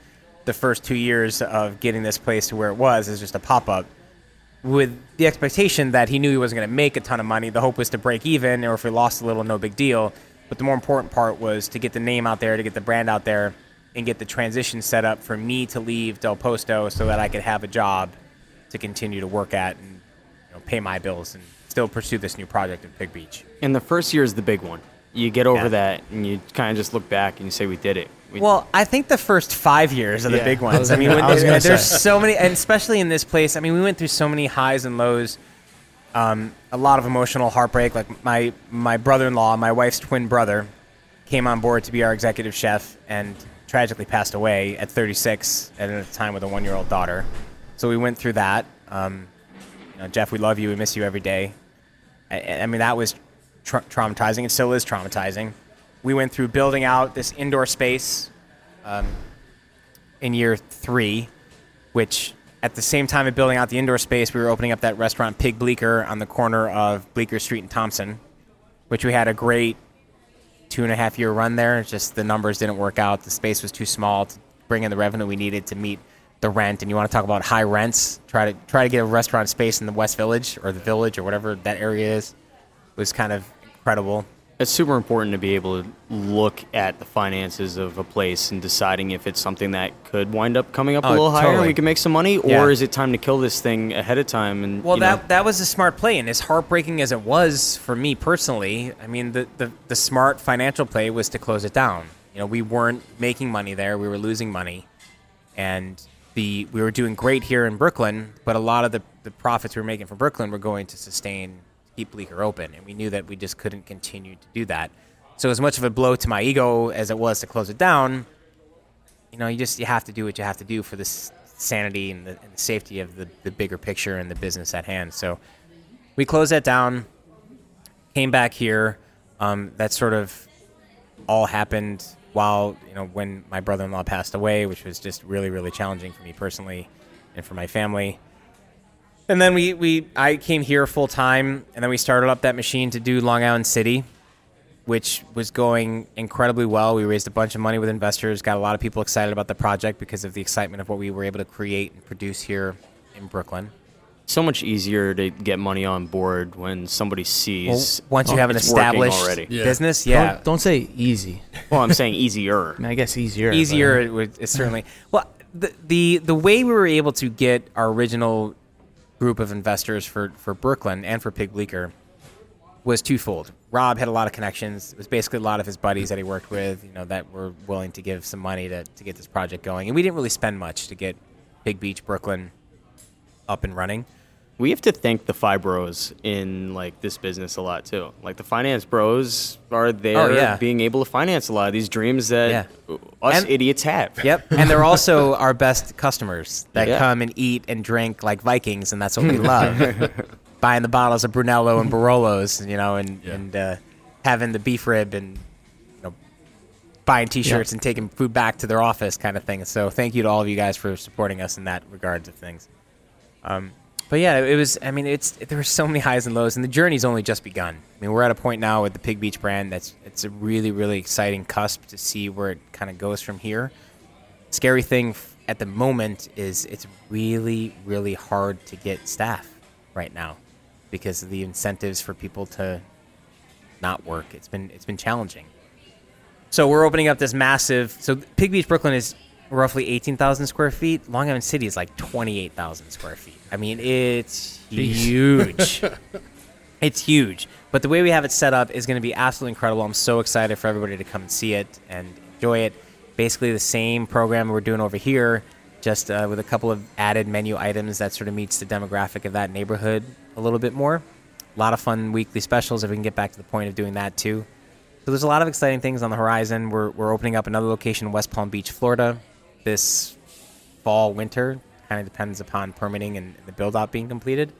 the first two years of getting this place to where it was as just a pop up with the expectation that he knew he wasn't going to make a ton of money. The hope was to break even, or if we lost a little, no big deal. But the more important part was to get the name out there, to get the brand out there, and get the transition set up for me to leave Del Posto so that I could have a job to continue to work at and you know, pay my bills and still pursue this new project at Pig Beach. and the first year is the big one. You get over Yeah. that and you kind of just look back and you say we did it. We, Well, I think the first five years are the Yeah. big ones. I, mean, I there's so many, and especially in this place. I mean, we went through so many highs and lows. Um, a lot of emotional heartbreak. Like my my brother-in-law, my wife's twin brother, came on board to be our executive chef and tragically passed away at 36 at a time with a one-year-old daughter. So we went through that. Um, you know, Jeff, we love you. We miss you every day. I, I mean, that was tra- traumatizing. It still is traumatizing. We went through building out this indoor space um, in year three, which at the same time of building out the indoor space, we were opening up that restaurant Pig Bleecker on the corner of Bleecker Street and Thompson, which we had a great two and a half year run there. It's Just the numbers didn't work out. The space was too small to bring in the revenue we needed to meet the rent. And you want to talk about high rents? Try to try to get a restaurant space in the West Village or the Village or whatever that area is It was kind of incredible. It's super important to be able to look at the finances of a place and deciding if it's something that could wind up coming up a Oh, little higher and totally. we can make some money, or is it time to kill this thing ahead of time? And Well, you know, that that was a smart play, and as heartbreaking as it was for me personally, I mean, the, the the smart financial play was to close it down. You know, we weren't making money there; we were losing money, and the we were doing great here in Brooklyn, but a lot of the the profits we were making from Brooklyn were going to sustain keep Bleecker open, and we knew that we just couldn't continue to do that. So, as much of a blow to my ego as it was to close it down, you know, you just you have to do what you have to do for the sanity and the, and the safety of the, the bigger picture and the business at hand. So we closed that down, came back here. Um, that sort of all happened while you know when my brother-in-law passed away, which was just really really challenging for me personally and for my family. And then we, we I came here full time, and then we started up that machine to do Long Island City, which was going incredibly well. We raised a bunch of money with investors, got a lot of people excited about the project because of the excitement of what we were able to create and produce here in Brooklyn. so much easier to get money on board when somebody sees. once you oh, have an it's working established already. Yeah. business, yeah, Don't, don't say easy. Well, I'm saying easier. I mean, I guess easier. but- easier it would it's certainly well the, the the way we were able to get our original group of investors for for Brooklyn and for Pig Bleecker was twofold. Rob had a lot of connections. It was basically a lot of his buddies that he worked with, you know, that were willing to give some money to, to get this project going. And we didn't really spend much to get Pig Beach Brooklyn up and running. We have to thank the Fi Bros in like this business a lot too. Like the finance bros are there, Oh, yeah. being able to finance a lot of these dreams that Yeah. us And- idiots have. Yep. and they're also our best customers that Yeah. come and eat and drink like Vikings, and that's what we love. Buying the bottles of Brunello and Barolos, you know, and, Yeah. and uh, having the beef rib and buying T-shirts and taking food back to their office, kind of thing. So thank you to all of you guys for supporting us in that regards of things. Um, but yeah, it was. I mean, it's there were so many highs and lows, and the journey's only just begun. I mean, we're at a point now with the Pig Beach brand that's it's a really really exciting cusp to see where it kind of goes from here. Scary thing at the moment is it's really really hard to get staff right now because of the incentives for people to not work. It's been it's been challenging. So we're opening up this massive. So Pig Beach Brooklyn is roughly 18,000 square feet. Long Island City is like 28,000 square feet. I mean, it's huge. it's huge. But the way we have it set up is going to be absolutely incredible. I'm so excited for everybody to come and see it and enjoy it. Basically, the same program we're doing over here, just uh, with a couple of added menu items that sort of meets the demographic of that neighborhood a little bit more. A lot of fun weekly specials if we can get back to the point of doing that too. So there's a lot of exciting things on the horizon. We're, we're opening up another location in West Palm Beach, Florida, this fall, winter. Kind of depends upon permitting and the build out being completed.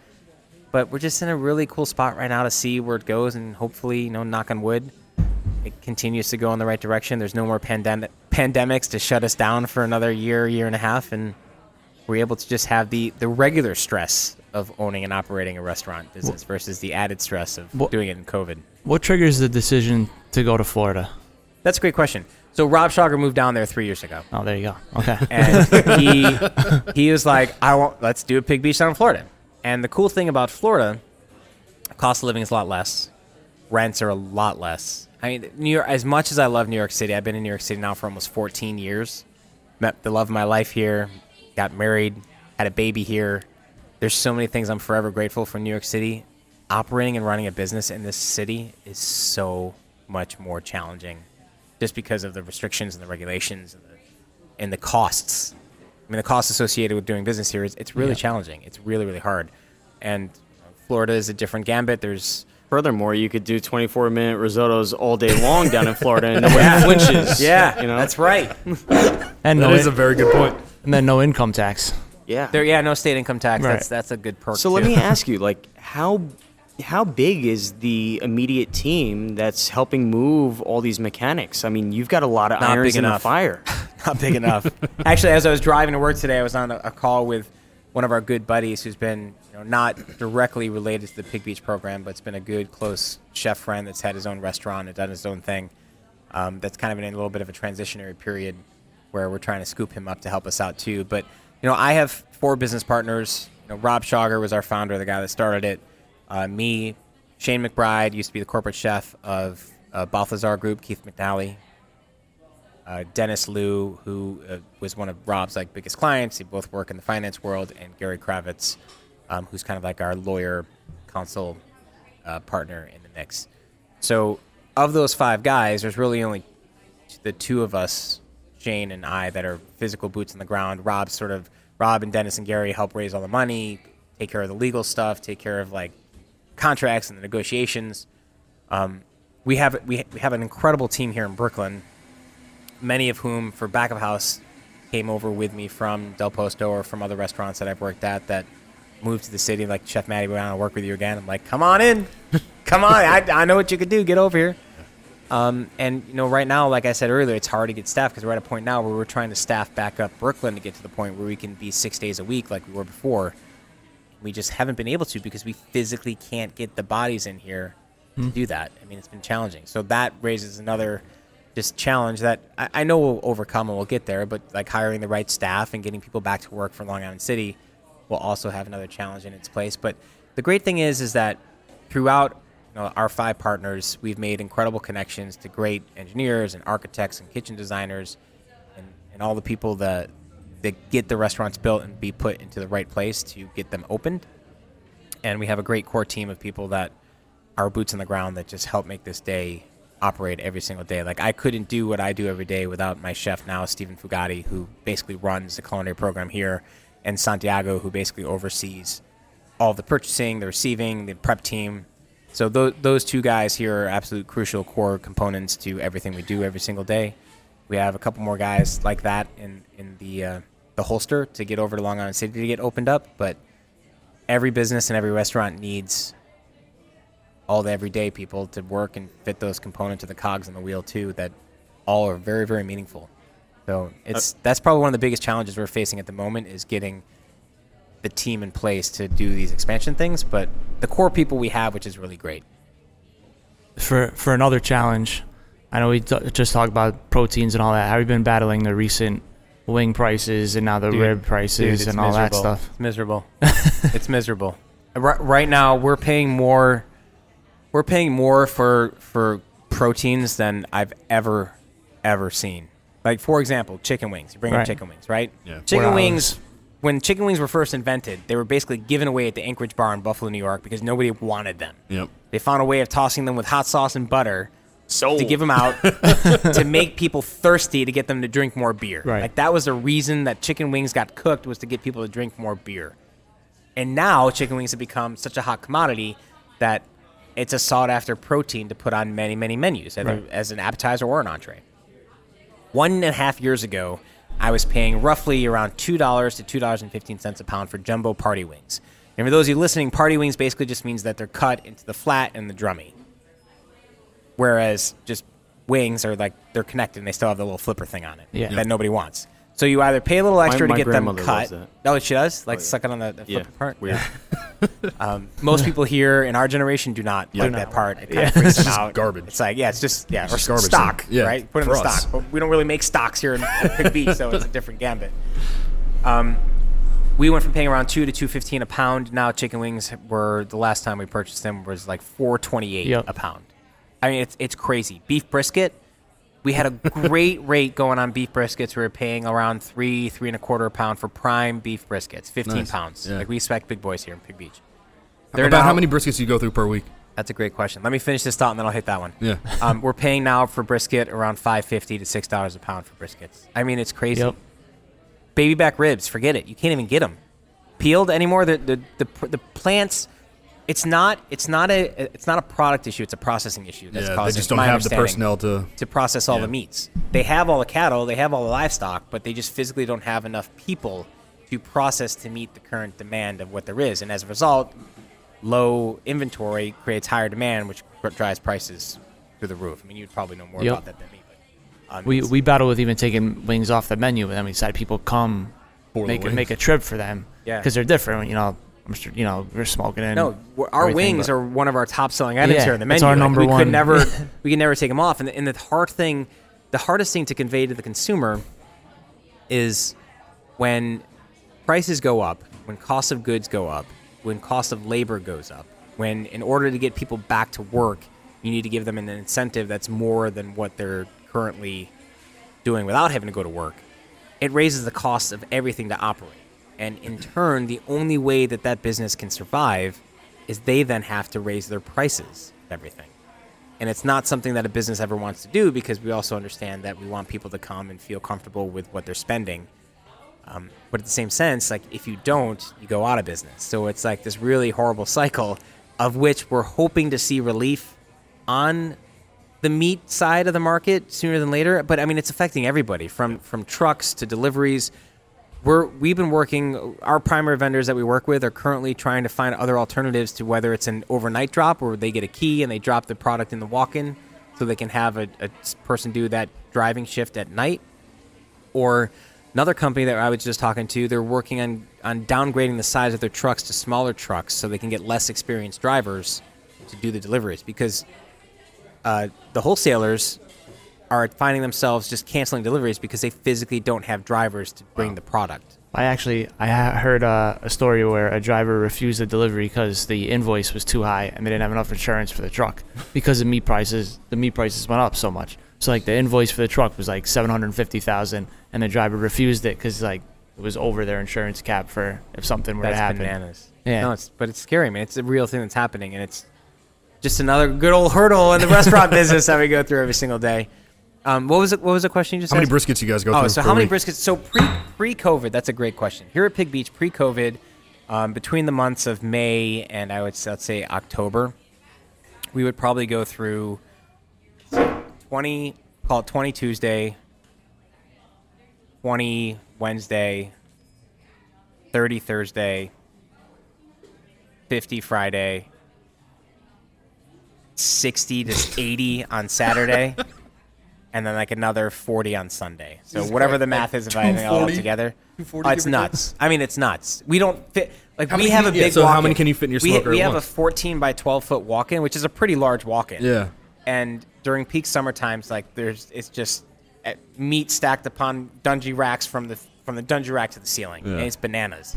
But we're just in a really cool spot right now to see where it goes, and hopefully, you know, knock on wood, it continues to go in the right direction. There's no more pandemic pandemics to shut us down for another year, year and a half, and we're able to just have the the regular stress of owning and operating a restaurant business versus the added stress of What- doing it in COVID. What triggers the decision to go to Florida? That's a great question. So Rob Shawger moved down there three years ago, Oh, there you go. Okay. and he he was like, "I want let's do a Pig Beach down in Florida." And the cool thing about Florida, cost of living is a lot less, rents are a lot less. I mean, New York. As much as I love New York City, I've been in New York City now for almost 14 years. Met the love of my life here, got married, had a baby here. There's so many things I'm forever grateful for New York City. Operating and running a business in this city is so much more challenging just because of the restrictions and the regulations and the, and the costs. I mean, the costs associated with doing business here is it's really challenging. It's really really hard, and Florida is a different gambit. There's Furthermore, you could do 24 minute risottos all day long down in Florida and nobody flinches. yeah, you know that's right. And That no, is a very good point. and then no income tax. Yeah. There, yeah, no state income tax. Right. That's that's a good perk. So let me ask you, like, how how big is the immediate team that's helping move all these mechanics? I mean, you've got a lot of Not irons in the fire. not big enough. Actually, as I was driving to work today, I was on a, a call with one of our good buddies who's been, you know, not directly related to the Pig Beach program, but it's been a good, close chef friend that's had his own restaurant and done his own thing. Um, that's kind of in a little bit of a transitionary period where we're trying to scoop him up to help us out too. But you know, I have four business partners. You know, Rob Shawger was our founder, the guy that started it. Uh, me, Shane McBride used to be the corporate chef of uh, Balthazar Group. Keith McNally, uh, Dennis Liu, who uh, was one of Rob's like biggest clients. They both work in the finance world, and Gary Kravitz, um, who's kind of like our lawyer, counsel uh, partner in the mix. So, of those five guys, there's really only the two of us, Shane and I, that are physical boots on the ground. Rob sort of Rob and Dennis and Gary help raise all the money, take care of the legal stuff, take care of like contracts and the negotiations. Um, we have we, we have an incredible team here in Brooklyn many of whom for back of house came over with me from Del Posto or from other restaurants that I've worked at that moved to the city like Chef Matty, we want to work with you again. I'm like, come on in, come on. I, I know what you could do. Get over here. Um, and you know, right now, like I said earlier, it's hard to get staff because we're at a point now where we're trying to staff back up Brooklyn to get to the point where we can be six days a week like we were before. We just haven't been able to because we physically can't get the bodies in here to hmm. do that. I mean, it's been challenging. So that raises another just challenge that I, I know we'll overcome and we'll get there. But like hiring the right staff and getting people back to work for Long Island City will also have another challenge in its place. But the great thing is, is that throughout you know, our five partners, we've made incredible connections to great engineers and architects and kitchen designers, and, and all the people that that get the restaurants built and be put into the right place to get them opened. And we have a great core team of people that are boots on the ground that just help make this day operate every single day. Like I couldn't do what I do every day without my chef now, Stephen Fugati, who basically runs the culinary program here, and Santiago, who basically oversees all the purchasing, the receiving, the prep team. So those those two guys here are absolute crucial core components to everything we do every single day. We have a couple more guys like that in in the uh, the holster to get over to Long Island City to get opened up, but every business and every restaurant needs all the everyday people to work and fit those components of the cogs on the wheel too that all are very very meaningful. So it's that's probably one of the biggest challenges we're facing at the moment is getting the team in place to do these expansion things but the core people we have which is really great. For for another challenge, I know we t- just talked about proteins and all that. How have you been battling the recent wing prices and now the Dude, rib prices it's and all that stuff? It's miserable. it's miserable. Right, right now, we're paying more. We're paying more for for proteins than I've ever ever seen. Like for example, chicken wings. You bring up chicken wings, right? Yeah. Chicken wings. When chicken wings were first invented, they were basically given away at the Anchorage Bar in Buffalo, New York, because nobody wanted them. Yep. They found a way of tossing them with hot sauce and butter to give them out to make people thirsty to get them to drink more beer. Right. Like that was the reason that chicken wings got cooked was to get people to drink more beer. And now chicken wings have become such a hot commodity that it's a sought after protein to put on many, many menus either Right. as an appetizer or an entree. One and a half years ago, I was paying roughly around two dollars to two dollars and fifteen cents a pound for jumbo party wings. And for those of you listening, party wings basically just means that they're cut into the flat and the drummy. Whereas just wings are like they're connected and they still have the little flipper thing on it Yeah. that nobody wants. So you either pay a little extra my to get them grandmother cut. loves that. Oh, she does? Like yeah. suck it on the, the flipper part? weird. Um, most people here in our generation do not like that part. It kind of freaks them out. garbage. It's like, yeah, it's just, yeah, or garbage stock. Yeah, right? Put in for the us. stock. But we don't really make stocks here in Pig Beach, so it's a different gambit. Um, we went from paying around two to two fifteen a pound. Now chicken wings were the last time we purchased them was like four twenty eight Yep. a pound. I mean, it's it's crazy. Beef brisket. We had a great rate going on beef briskets. We were paying around three, three and a quarter a pound for prime beef briskets, fifteen Nice. pounds. Yeah. Like we expect big boys here in Pig Beach. They're About now- how many briskets do you go through per week? That's a great question. Let me finish this thought and then I'll hit that one. Yeah. Um, we're paying now for brisket around five fifty to six dollars a pound for briskets. I mean, it's crazy. Yep. Baby back ribs, forget it. You can't even get them peeled anymore. The the the, the plants. It's not. It's not a. It's not a product issue. It's a processing issue. That's yeah, they causing just don't have the personnel to. to process all Yeah. the meats. They have all the cattle. They have all the livestock, but they just physically don't have enough people to process to meet the current demand of what there is. And as a result, low inventory creates higher demand, which drives prices through the roof. I mean, you'd probably know more Yep. about that than me. But, um, We we battle with even taking wings off the menu, but then we decided people come For make a, wings. make a trip for them Yeah. because they're different. You know, I'm sure you know we're smoking and No, our wings are one of our top selling items Yeah, here in the menu. it's our Like, number we could never we can never take them off. And the, and the hard thing, the hardest thing to convey to the consumer is when prices go up, when cost of goods go up, when cost of labor goes up, when in order to get people back to work, you need to give them an incentive that's more than what they're currently doing without having to go to work. It raises the cost of everything to operate. And in turn, the only way that that business can survive is they then have to raise their prices everything. And it's not something that a business ever wants to do because we also understand that we want people to come and feel comfortable with what they're spending. Um, but at the same sense, like if you don't, you go out of business. So it's like this really horrible cycle of which we're hoping to see relief on the meat side of the market sooner than later. But I mean, it's affecting everybody from from trucks to deliveries. We're we've been working. Our primary vendors that we work with are currently trying to find other alternatives to whether it's an overnight drop or they get a key and they drop the product in the walk-in, so they can have a, a person do that driving shift at night, or another company that I was just talking to. They're working on on downgrading the size of their trucks to smaller trucks so they can get less experienced drivers to do the deliveries because uh, the wholesalers are finding themselves just canceling deliveries because they physically don't have drivers to bring the product. I actually I heard uh, a story where a driver refused a delivery because the invoice was too high and they didn't have enough insurance for the truck because the meat prices the meat prices went up so much. So like the invoice for the truck was like seven hundred fifty thousand, and the driver refused it because like it was over their insurance cap for if something were to That's happen. bananas. Yeah. No, it's but it's scary, man. It's a real thing that's happening, and it's just another good old hurdle in the restaurant business that we go through every single day. Um, what was it? What was the question you just asked? How many briskets you guys go Oh, through? so how many week? briskets? So pre pre COVID, that's a great question. Here at Pig Beach, pre COVID, um, between the months of May and I would let's say October, we would probably go through twenty, call it twenty Tuesday, twenty Wednesday, thirty Thursday, fifty Friday. 60 to 80 on Saturday, and then like another 40 on Sunday. So whatever the math is, if I add it all 240? together, oh, it's nuts. I mean, it's nuts. We don't fit. Like How we many have can a you- yeah, big. so how walk-in. many can you fit in your we, smoker We at have once? a 14 by 12 foot walk-in, which is a pretty large walk-in. Yeah. And during peak summer times, like there's, it's just uh, meat stacked upon dunnage racks from the from the dunnage rack to the ceiling. Yeah. And it's bananas.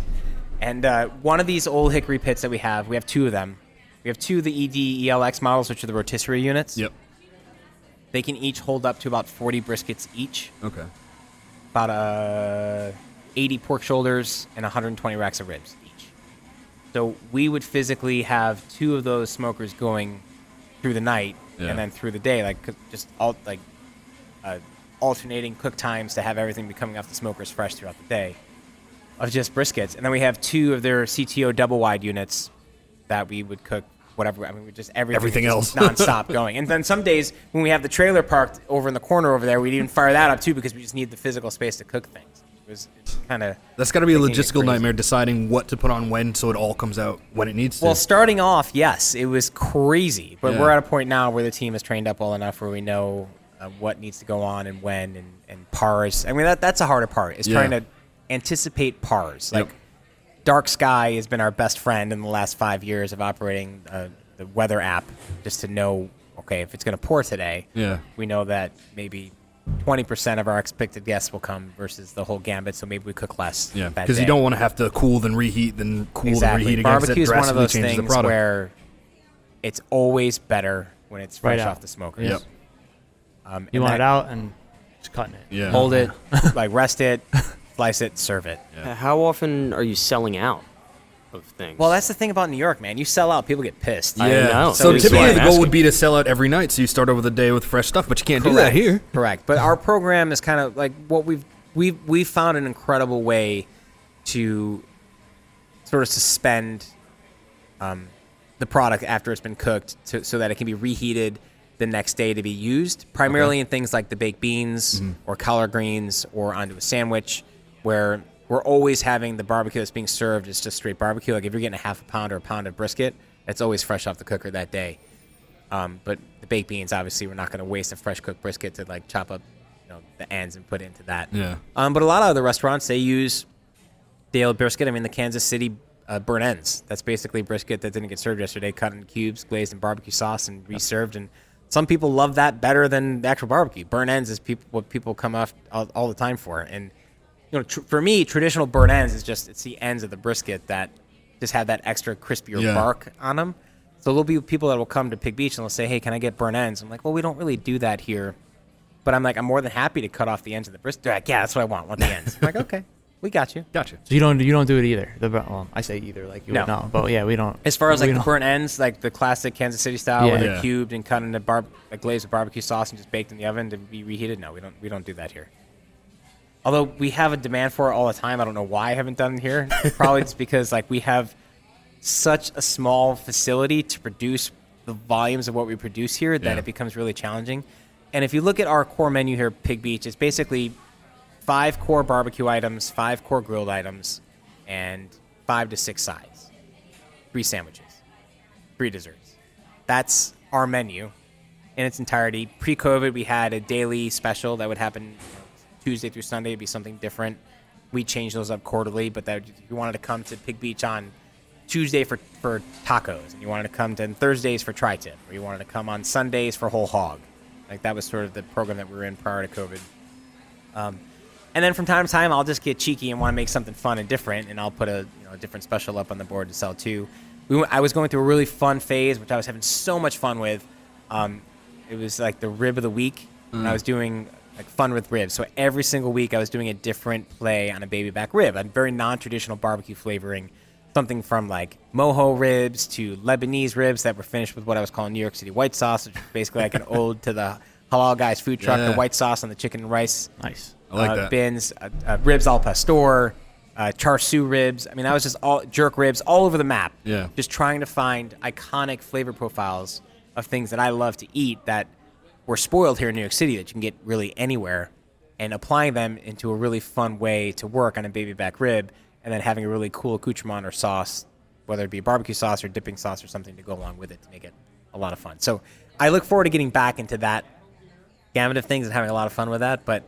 And uh, one of these old hickory pits that we have, we have two of them. We have two of the ED ELX models, which are the rotisserie units. Yep. They can each hold up to about 40 briskets each, Okay. about uh, 80 pork shoulders, and 120 racks of ribs each. So we would physically have two of those smokers going through the night Yeah. and then through the day, like just all like uh, alternating cook times to have everything be coming off the smokers fresh throughout the day of just briskets. And then we have two of their CTO double wide units that we would cook whatever. I mean, we just everything, Everything just else. nonstop going. And then some days when we have the trailer parked over in the corner over there, we'd even fire that up too because we just need the physical space to cook things. It was kind of That's got to be a logistical nightmare deciding what to put on when so it all comes out when it needs to. Well, starting off, yes, it was crazy. But Yeah. we're at a point now where the team is trained up well enough where we know uh, what needs to go on and when and, and pars. I mean, that that's a harder part is Yeah. trying to anticipate pars. Yep. Like, Dark Sky has been our best friend in the last five years of operating uh, the weather app just to know, okay, if it's going to pour today, Yeah. we know that maybe 20% of our expected guests will come versus the whole gambit, so maybe we cook less. yeah, because you don't want to have to cool then reheat then cool exactly. then reheat again. 'cause that Barbecue is one of those things where it's always better when it's fresh Right off the smoker. Yep. Um, You and want it out and just cutting it. Yeah. Hold it, like rest it, slice it, serve it. Yeah. How often are you selling out of things? Well, that's the thing about New York, man. You sell out, people get pissed. I Yeah. know. So That's typically the I'm goal would be to sell out every night, so you start over the day with fresh stuff, but you can't do that here. Correct. But our program is kind of like what we've we've we've found an incredible way to sort of suspend um, the product after it's been cooked to, so that it can be reheated the next day to be used, primarily in things like the baked beans or collard greens or onto a sandwich, where we're always having the barbecue that's being served It's just straight barbecue. Like if you're getting a half a pound or a pound of brisket, it's always fresh off the cooker that day. Um, but the baked beans, obviously, we're not going to waste a fresh cooked brisket to like chop up, you know, the ends and put into that. Yeah. Um, but a lot of other restaurants they use Dale brisket. I mean, the Kansas City uh, burn ends. That's basically brisket that didn't get served yesterday, cut in cubes, glazed in barbecue sauce, and reserved. And some people love that better than the actual barbecue. Burn ends is people what people come off all, all the time for. And you know, tr- for me, traditional burn ends is just it's the ends of the brisket that just have that extra crispier Yeah. bark on them. So there'll be people that will come to Pig Beach and they'll say, "Hey, can I get burn ends?" I'm like, "Well, we don't really do that here." But I'm like, I'm more than happy to cut off the ends of the brisket. They're like, yeah, that's what I want. I want the ends. I'm like, okay, we got you. Gotcha. So you don't you don't do it either. The, bur- well, I say either like you No. would know, but yeah, we don't. As far as we like the don't- burnt ends, like the classic Kansas City style, where Yeah. they're Yeah. cubed and cut into bar- like glazed with barbecue sauce and just baked in the oven to be reheated. No, we don't. We don't do that here. Although we have a demand for it all the time. I don't know why I haven't done it here. Probably just because like we have such a small facility to produce the volumes of what we produce here that Yeah. it becomes really challenging. And if you look at our core menu here, at Pig Beach, it's basically five core barbecue items, five core grilled items, and five to six sides, three sandwiches, three desserts. That's our menu in its entirety. Pre-COVID, we had a daily special that would happen Tuesday through Sunday. It'd be something different. We change those up quarterly, but that if you wanted to come to Pig Beach on Tuesday for, for tacos, and you wanted to come to Thursdays for tri-tip, or you wanted to come on Sundays for whole hog. Like that was sort of the program that we were in prior to COVID. Um, and then from time to time, I'll just get cheeky and want to make something fun and different, and I'll put a you know a different special up on the board to sell too. We went, I was going through a really fun phase, which I was having so much fun with. Um, it was like the rib of the week, and I was doing like fun with ribs. So every single week, I was doing a different play on a baby back rib, a very non-traditional barbecue flavoring. Something from like mojo ribs to Lebanese ribs that were finished with what I was calling New York City white sauce, which is basically like an ode to the halal guy's food truck, the white sauce on the chicken and rice nice. I like uh, that. bins, uh, uh, ribs al pastor, uh, char siu ribs. I mean, I was just all jerk ribs all over the map. Yeah. Just trying to find iconic flavor profiles of things that I love to eat that were spoiled here in New York City that you can get really anywhere, and applying them into a really fun way to work on a baby back rib, and then having a really cool accoutrement or sauce, whether it be barbecue sauce or dipping sauce or something to go along with it to make it a lot of fun. So I look forward to getting back into that gamut of things and having a lot of fun with that. But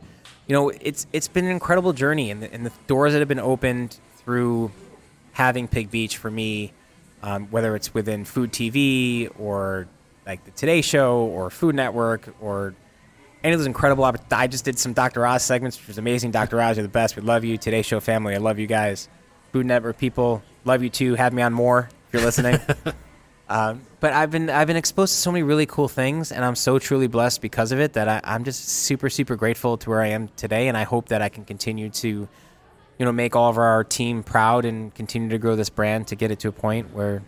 you know, it's it's been an incredible journey, and the, and the doors that have been opened through having Pig Beach for me, um, whether it's within Food TV or like the Today Show or Food Network or any of those incredible opportunities. I just did some Dr. Oz segments, which was amazing. Dr. Oz, you're the best. We love you. Today Show family, I love you guys. Food Network people, love you too. Have me on more if you're listening. Um, but I've been I've been exposed to so many really cool things, and I'm so truly blessed because of it that I, I'm just super super grateful to where I am today, and I hope that I can continue to, you know, make all of our team proud and continue to grow this brand to get it to a point where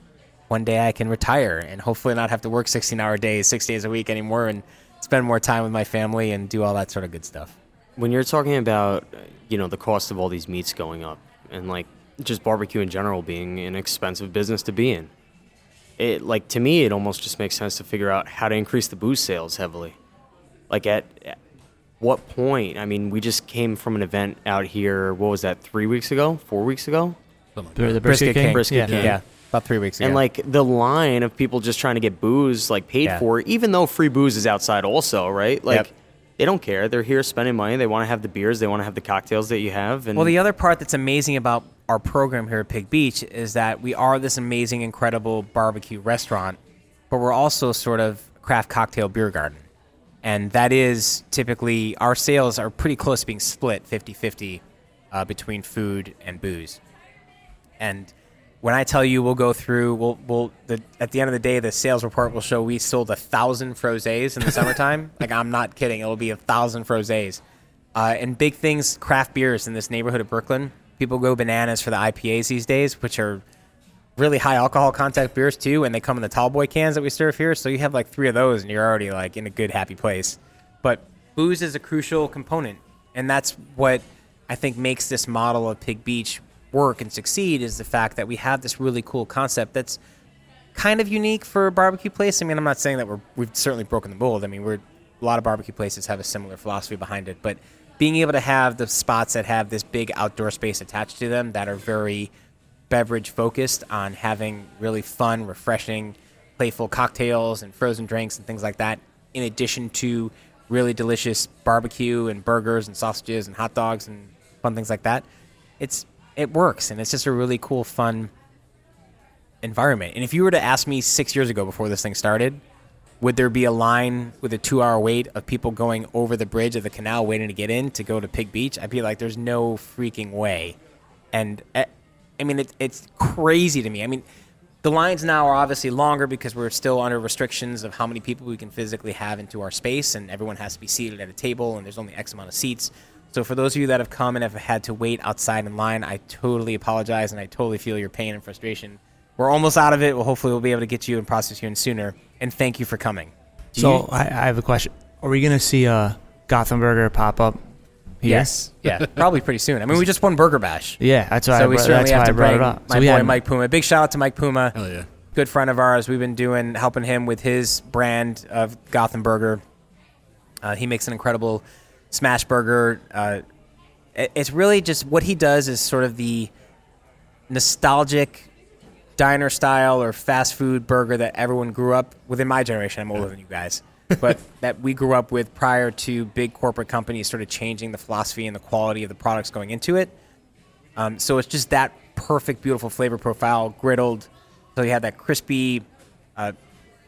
one day I can retire and hopefully not have to work 16 hour days, six days a week anymore, and spend more time with my family and do all that sort of good stuff. when you're talking about you know the cost of all these meats going up and like just barbecue in general being an expensive business to be in it like to me it almost just makes sense to figure out how to increase the booze sales heavily like at, at what point i mean we just came from an event out here what was that three weeks ago four weeks ago Something like The, that. the brisket, king. Brisket yeah. King. Yeah, about three weeks ago. and like the line of people just trying to get booze like paid Yeah. for even though free booze is outside also right like Yep. they don't care they're here spending money they want to have the beers they want to have the cocktails that you have and Well, the other part that's amazing about our program here at Pig Beach is that we are this amazing, incredible barbecue restaurant, but we're also sort of craft cocktail beer garden. And that is typically our sales are pretty close to being split 50 50 uh, between food and booze. And when I tell you we'll go through, we'll, we'll the, at the end of the day, the sales report will show we sold a thousand frosés in the summertime. like I'm not kidding, it'll be a thousand frosés. Uh, and big things, craft beers in this neighborhood of Brooklyn. People go bananas for the IPAs these days, which are really high alcohol content beers too, and they come in the tall boy cans that we serve here. So you have like three of those, and you're already like in a good happy place. But booze is a crucial component, and that's what I think makes this model of Pig Beach work and succeed is the fact that we have this really cool concept that's kind of unique for a barbecue place. I mean, I'm not saying that we're we've certainly broken the mold. I mean, we're a lot of barbecue places have a similar philosophy behind it, but being able to have the spots that have this big outdoor space attached to them that are very beverage focused on having really fun, refreshing, playful cocktails and frozen drinks and things like that, in addition to really delicious barbecue and burgers and sausages and hot dogs and fun things like that. It's it works and it's just a really cool, fun environment. And if you were to ask me six years ago before this thing started, would there be a line with a two hour wait of people going over the bridge of the canal waiting to get in to go to Pig Beach? I'd be like, there's no freaking way. And uh, I mean, it, it's crazy to me. I mean, the lines now are obviously longer because we're still under restrictions of how many people we can physically have into our space, and everyone has to be seated at a table, and there's only X amount of seats. So for those of you that have come and have had to wait outside in line, I totally apologize, and I totally feel your pain and frustration. We're almost out of it. Well, hopefully we'll be able to get you and process you in sooner. And thank you for coming. Do So you- I, I have a question. Are we gonna see a Gotham Burger pop up? Here? yes, yeah, probably pretty soon. I mean, we just won Burger Bash, Yeah, that's why. so I we brought, certainly have to bring it up. my so boy Mike Puma. Big shout out to Mike Puma. Hell yeah. good friend of ours. We've been doing helping him with his brand of Gotham Burger. Uh, he makes an incredible smash burger. Uh, it- it's really just what he does is sort of the nostalgic diner style or fast food burger that everyone grew up within my generation. I'm older than you guys. but that we grew up with prior to big corporate companies sort of changing the philosophy and the quality of the products going into it. Um, so it's just that perfect, beautiful flavor profile, griddled. So you have that crispy uh,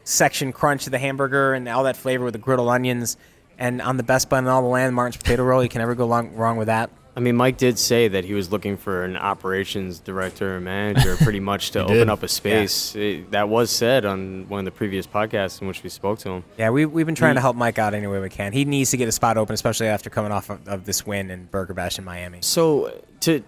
section crunch of the hamburger and all that flavor with the griddled onions. And on the best bun in all the land, Martin's potato roll. You can never go long, wrong with that. I mean, Mike did say that he was looking for an operations director or manager, pretty much to open did. up a space. It- that was said on one of the previous podcasts in which we spoke to him. Yeah, we, we've been trying to help Mike out any way we can. He needs to get a spot open, especially after coming off of, of this win in Burger Bash in Miami. So to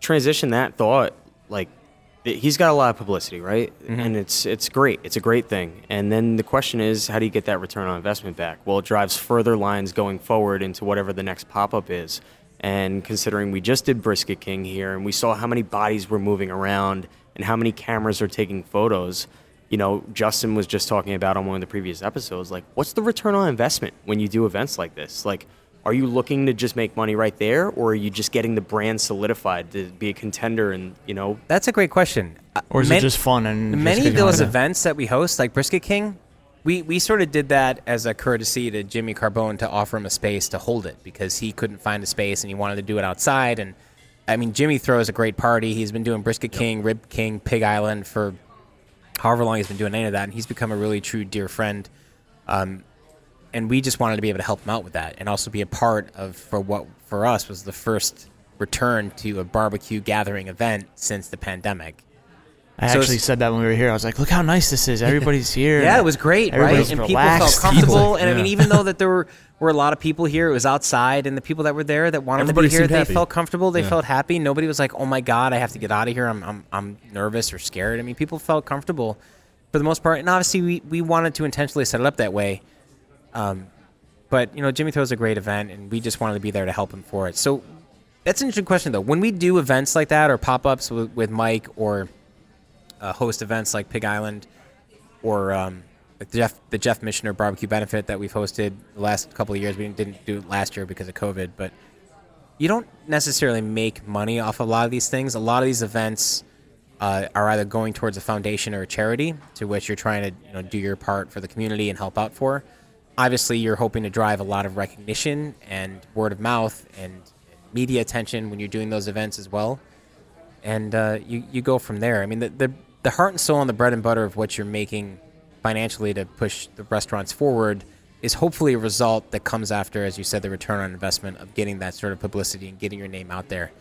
transition that thought, like th- he's got a lot of publicity, right? Mm-hmm. And it's it's great. It's a great thing. And then the question is, how do you get that return on investment back? Well, it drives further lines going forward into whatever the next pop up is. And considering we just did Brisket King here, and we saw how many bodies were moving around and how many cameras are taking photos. You know, Justin was just talking about on one of the previous episodes. Like, what's the return on investment when you do events like this? Like, are you looking to just make money right there, or are you just getting the brand solidified to be a contender? And you know, That's a great question. Uh, Or is man- it just fun and many of those events that we host, like Brisket King, we, we sort of did that as a courtesy to Jimmy Carbone to offer him a space to hold it because he couldn't find a space and he wanted to do it outside. And I mean, Jimmy throws a great party. He's been doing Brisket King, Rib King, Pig Island for however long he's been doing any of that, and he's become a really true dear friend. Um, and we just wanted to be able to help him out with that and also be a part of for what for us was the first return to a barbecue gathering event since the pandemic. I So actually said that when we were here. I was like, "Look how nice this is. Everybody's here." Yeah, it was great, right? And people felt comfortable. And I mean, even though that there were, were a lot of people here, it was outside, and the people that were there that wanted Everybody to be here, they happy. felt comfortable. They Yeah. felt happy. Nobody was like, "Oh my god, I have to get out of here. I'm, I'm, I'm nervous or scared." I mean, people felt comfortable for the most part, and obviously, we, we wanted to intentionally set it up that way. Um, but you know, Jimmy throws a great event, and we just wanted to be there to help him for it. So that's an interesting question, though. When we do events like that or pop ups with, with Mike or uh, host events like Pig Island or um, the Jeff the Jeff Missioner barbecue benefit that we've hosted the last couple of years. We didn't do it last year because of COVID, but you don't necessarily make money off a lot of these things. A lot of these events uh, are either going towards a foundation or a charity to which you're trying to you know do your part for the community and help out for. Obviously, you're hoping to drive a lot of recognition and word of mouth and, media attention when you're doing those events as well and uh, you you go from there. I mean, the, the the heart and soul and the bread and butter of what you're making financially to push the restaurants forward is hopefully a result that comes after, as you said, the return on investment of getting that sort of publicity and getting your name out there.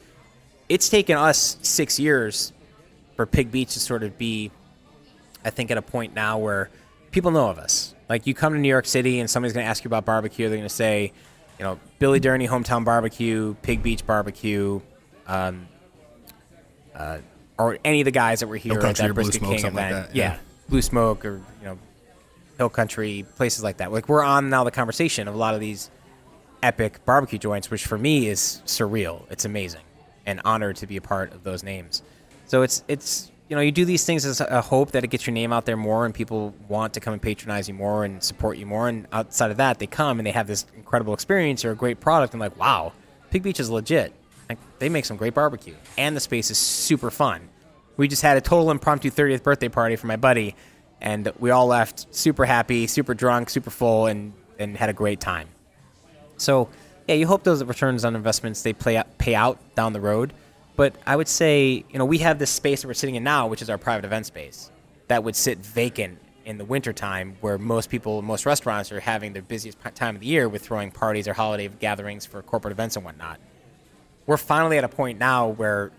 It's taken us six years for Pig Beach to sort of be, I think, at a point now where people know of us. Like you come to New York City and somebody's going to ask you about barbecue, they're going to say, you know, Billy Durney Hometown Barbecue, Pig Beach Barbecue, um, uh, or any of the guys that were here at Country that Brisket King something like event. that, yeah. yeah. Blue Smoke or you know, Hill Country places like that. Like we're on now the conversation of a lot of these epic barbecue joints, which for me is surreal. It's amazing and honored to be a part of those names. So it's it's you know you do these things as a hope that it gets your name out there more and people want to come and patronize you more and support you more. And outside of that, they come and they have this incredible experience or a great product and like wow, Pig Beach is legit. Like they make some great barbecue and the space is super fun. We just had a total impromptu 30th birthday party for my buddy, and we all left super happy, super drunk, super full, and and had a great time. So, yeah, you hope those returns on investments they play out, pay out down the road. But I would say, you know, we have this space that we're sitting in now, which is our private event space, that would sit vacant in the wintertime where most people, most restaurants are having their busiest time of the year with throwing parties or holiday gatherings for corporate events and whatnot. We're finally at a point now where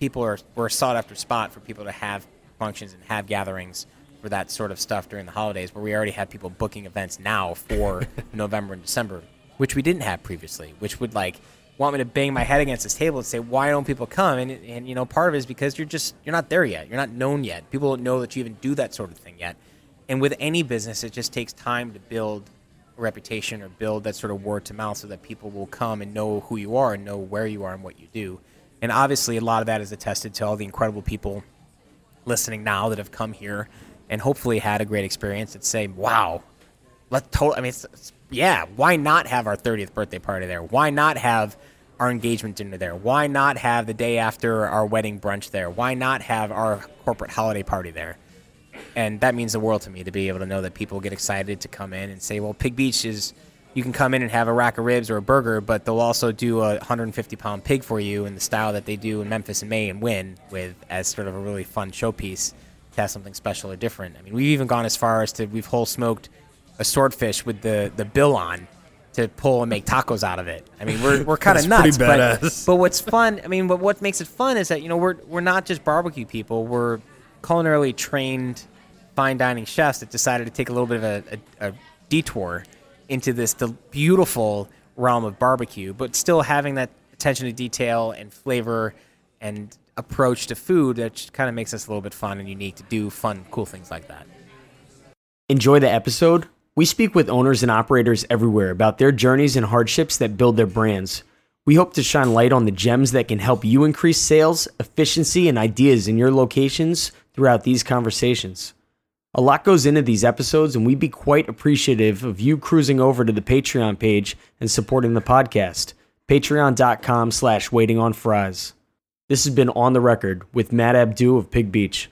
people are, we're a sought after spot for people to have functions and have gatherings for that sort of stuff during the holidays where we already have people booking events now for November and December, which we didn't have previously, which would like want me to bang my head against this table and say, why don't people come? And, and you know, part of it is because you're just, you're not there yet. You're not known yet. People don't know that you even do that sort of thing yet. And with any business, it just takes time to build a reputation or build that sort of word to mouth so that people will come and know who you are and know where you are and what you do. And obviously, a lot of that is attested to all the incredible people listening now that have come here and hopefully had a great experience and say, wow, let total. I mean, it's, it's, yeah, why not have our 30th birthday party there? Why not have our engagement dinner there? Why not have the day after our wedding brunch there? Why not have our corporate holiday party there? And that means the world to me to be able to know that people get excited to come in and say, well, Pig Beach is, you can come in and have a rack of ribs or a burger, but they'll also do a 150 pound pig for you in the style that they do in Memphis and May and win with as sort of a really fun showpiece to have something special or different. I mean, we've even gone as far as to, we've whole smoked a swordfish with the, the bill on to pull and make tacos out of it. I mean, we're, we're kind of nuts, but, but what's fun, I mean, but what makes it fun is that, you know, we're, we're not just barbecue people. We're culinarily trained fine dining chefs that decided to take a little bit of a, a, a detour into this the beautiful realm of barbecue, but still having that attention to detail and flavor and approach to food that kind of makes us a little bit fun and unique to do fun, cool things like that. Enjoy the episode? We speak with owners and operators everywhere about their journeys and hardships that build their brands. We hope to shine light on the gems that can help you increase sales, efficiency, and ideas in your locations throughout these conversations. A lot goes into these episodes, and we'd be quite appreciative of you cruising over to the Patreon page and supporting the podcast. Patreon.com slash waiting on fries. This has been On the Record with Matt Abdoo of Pig Beach.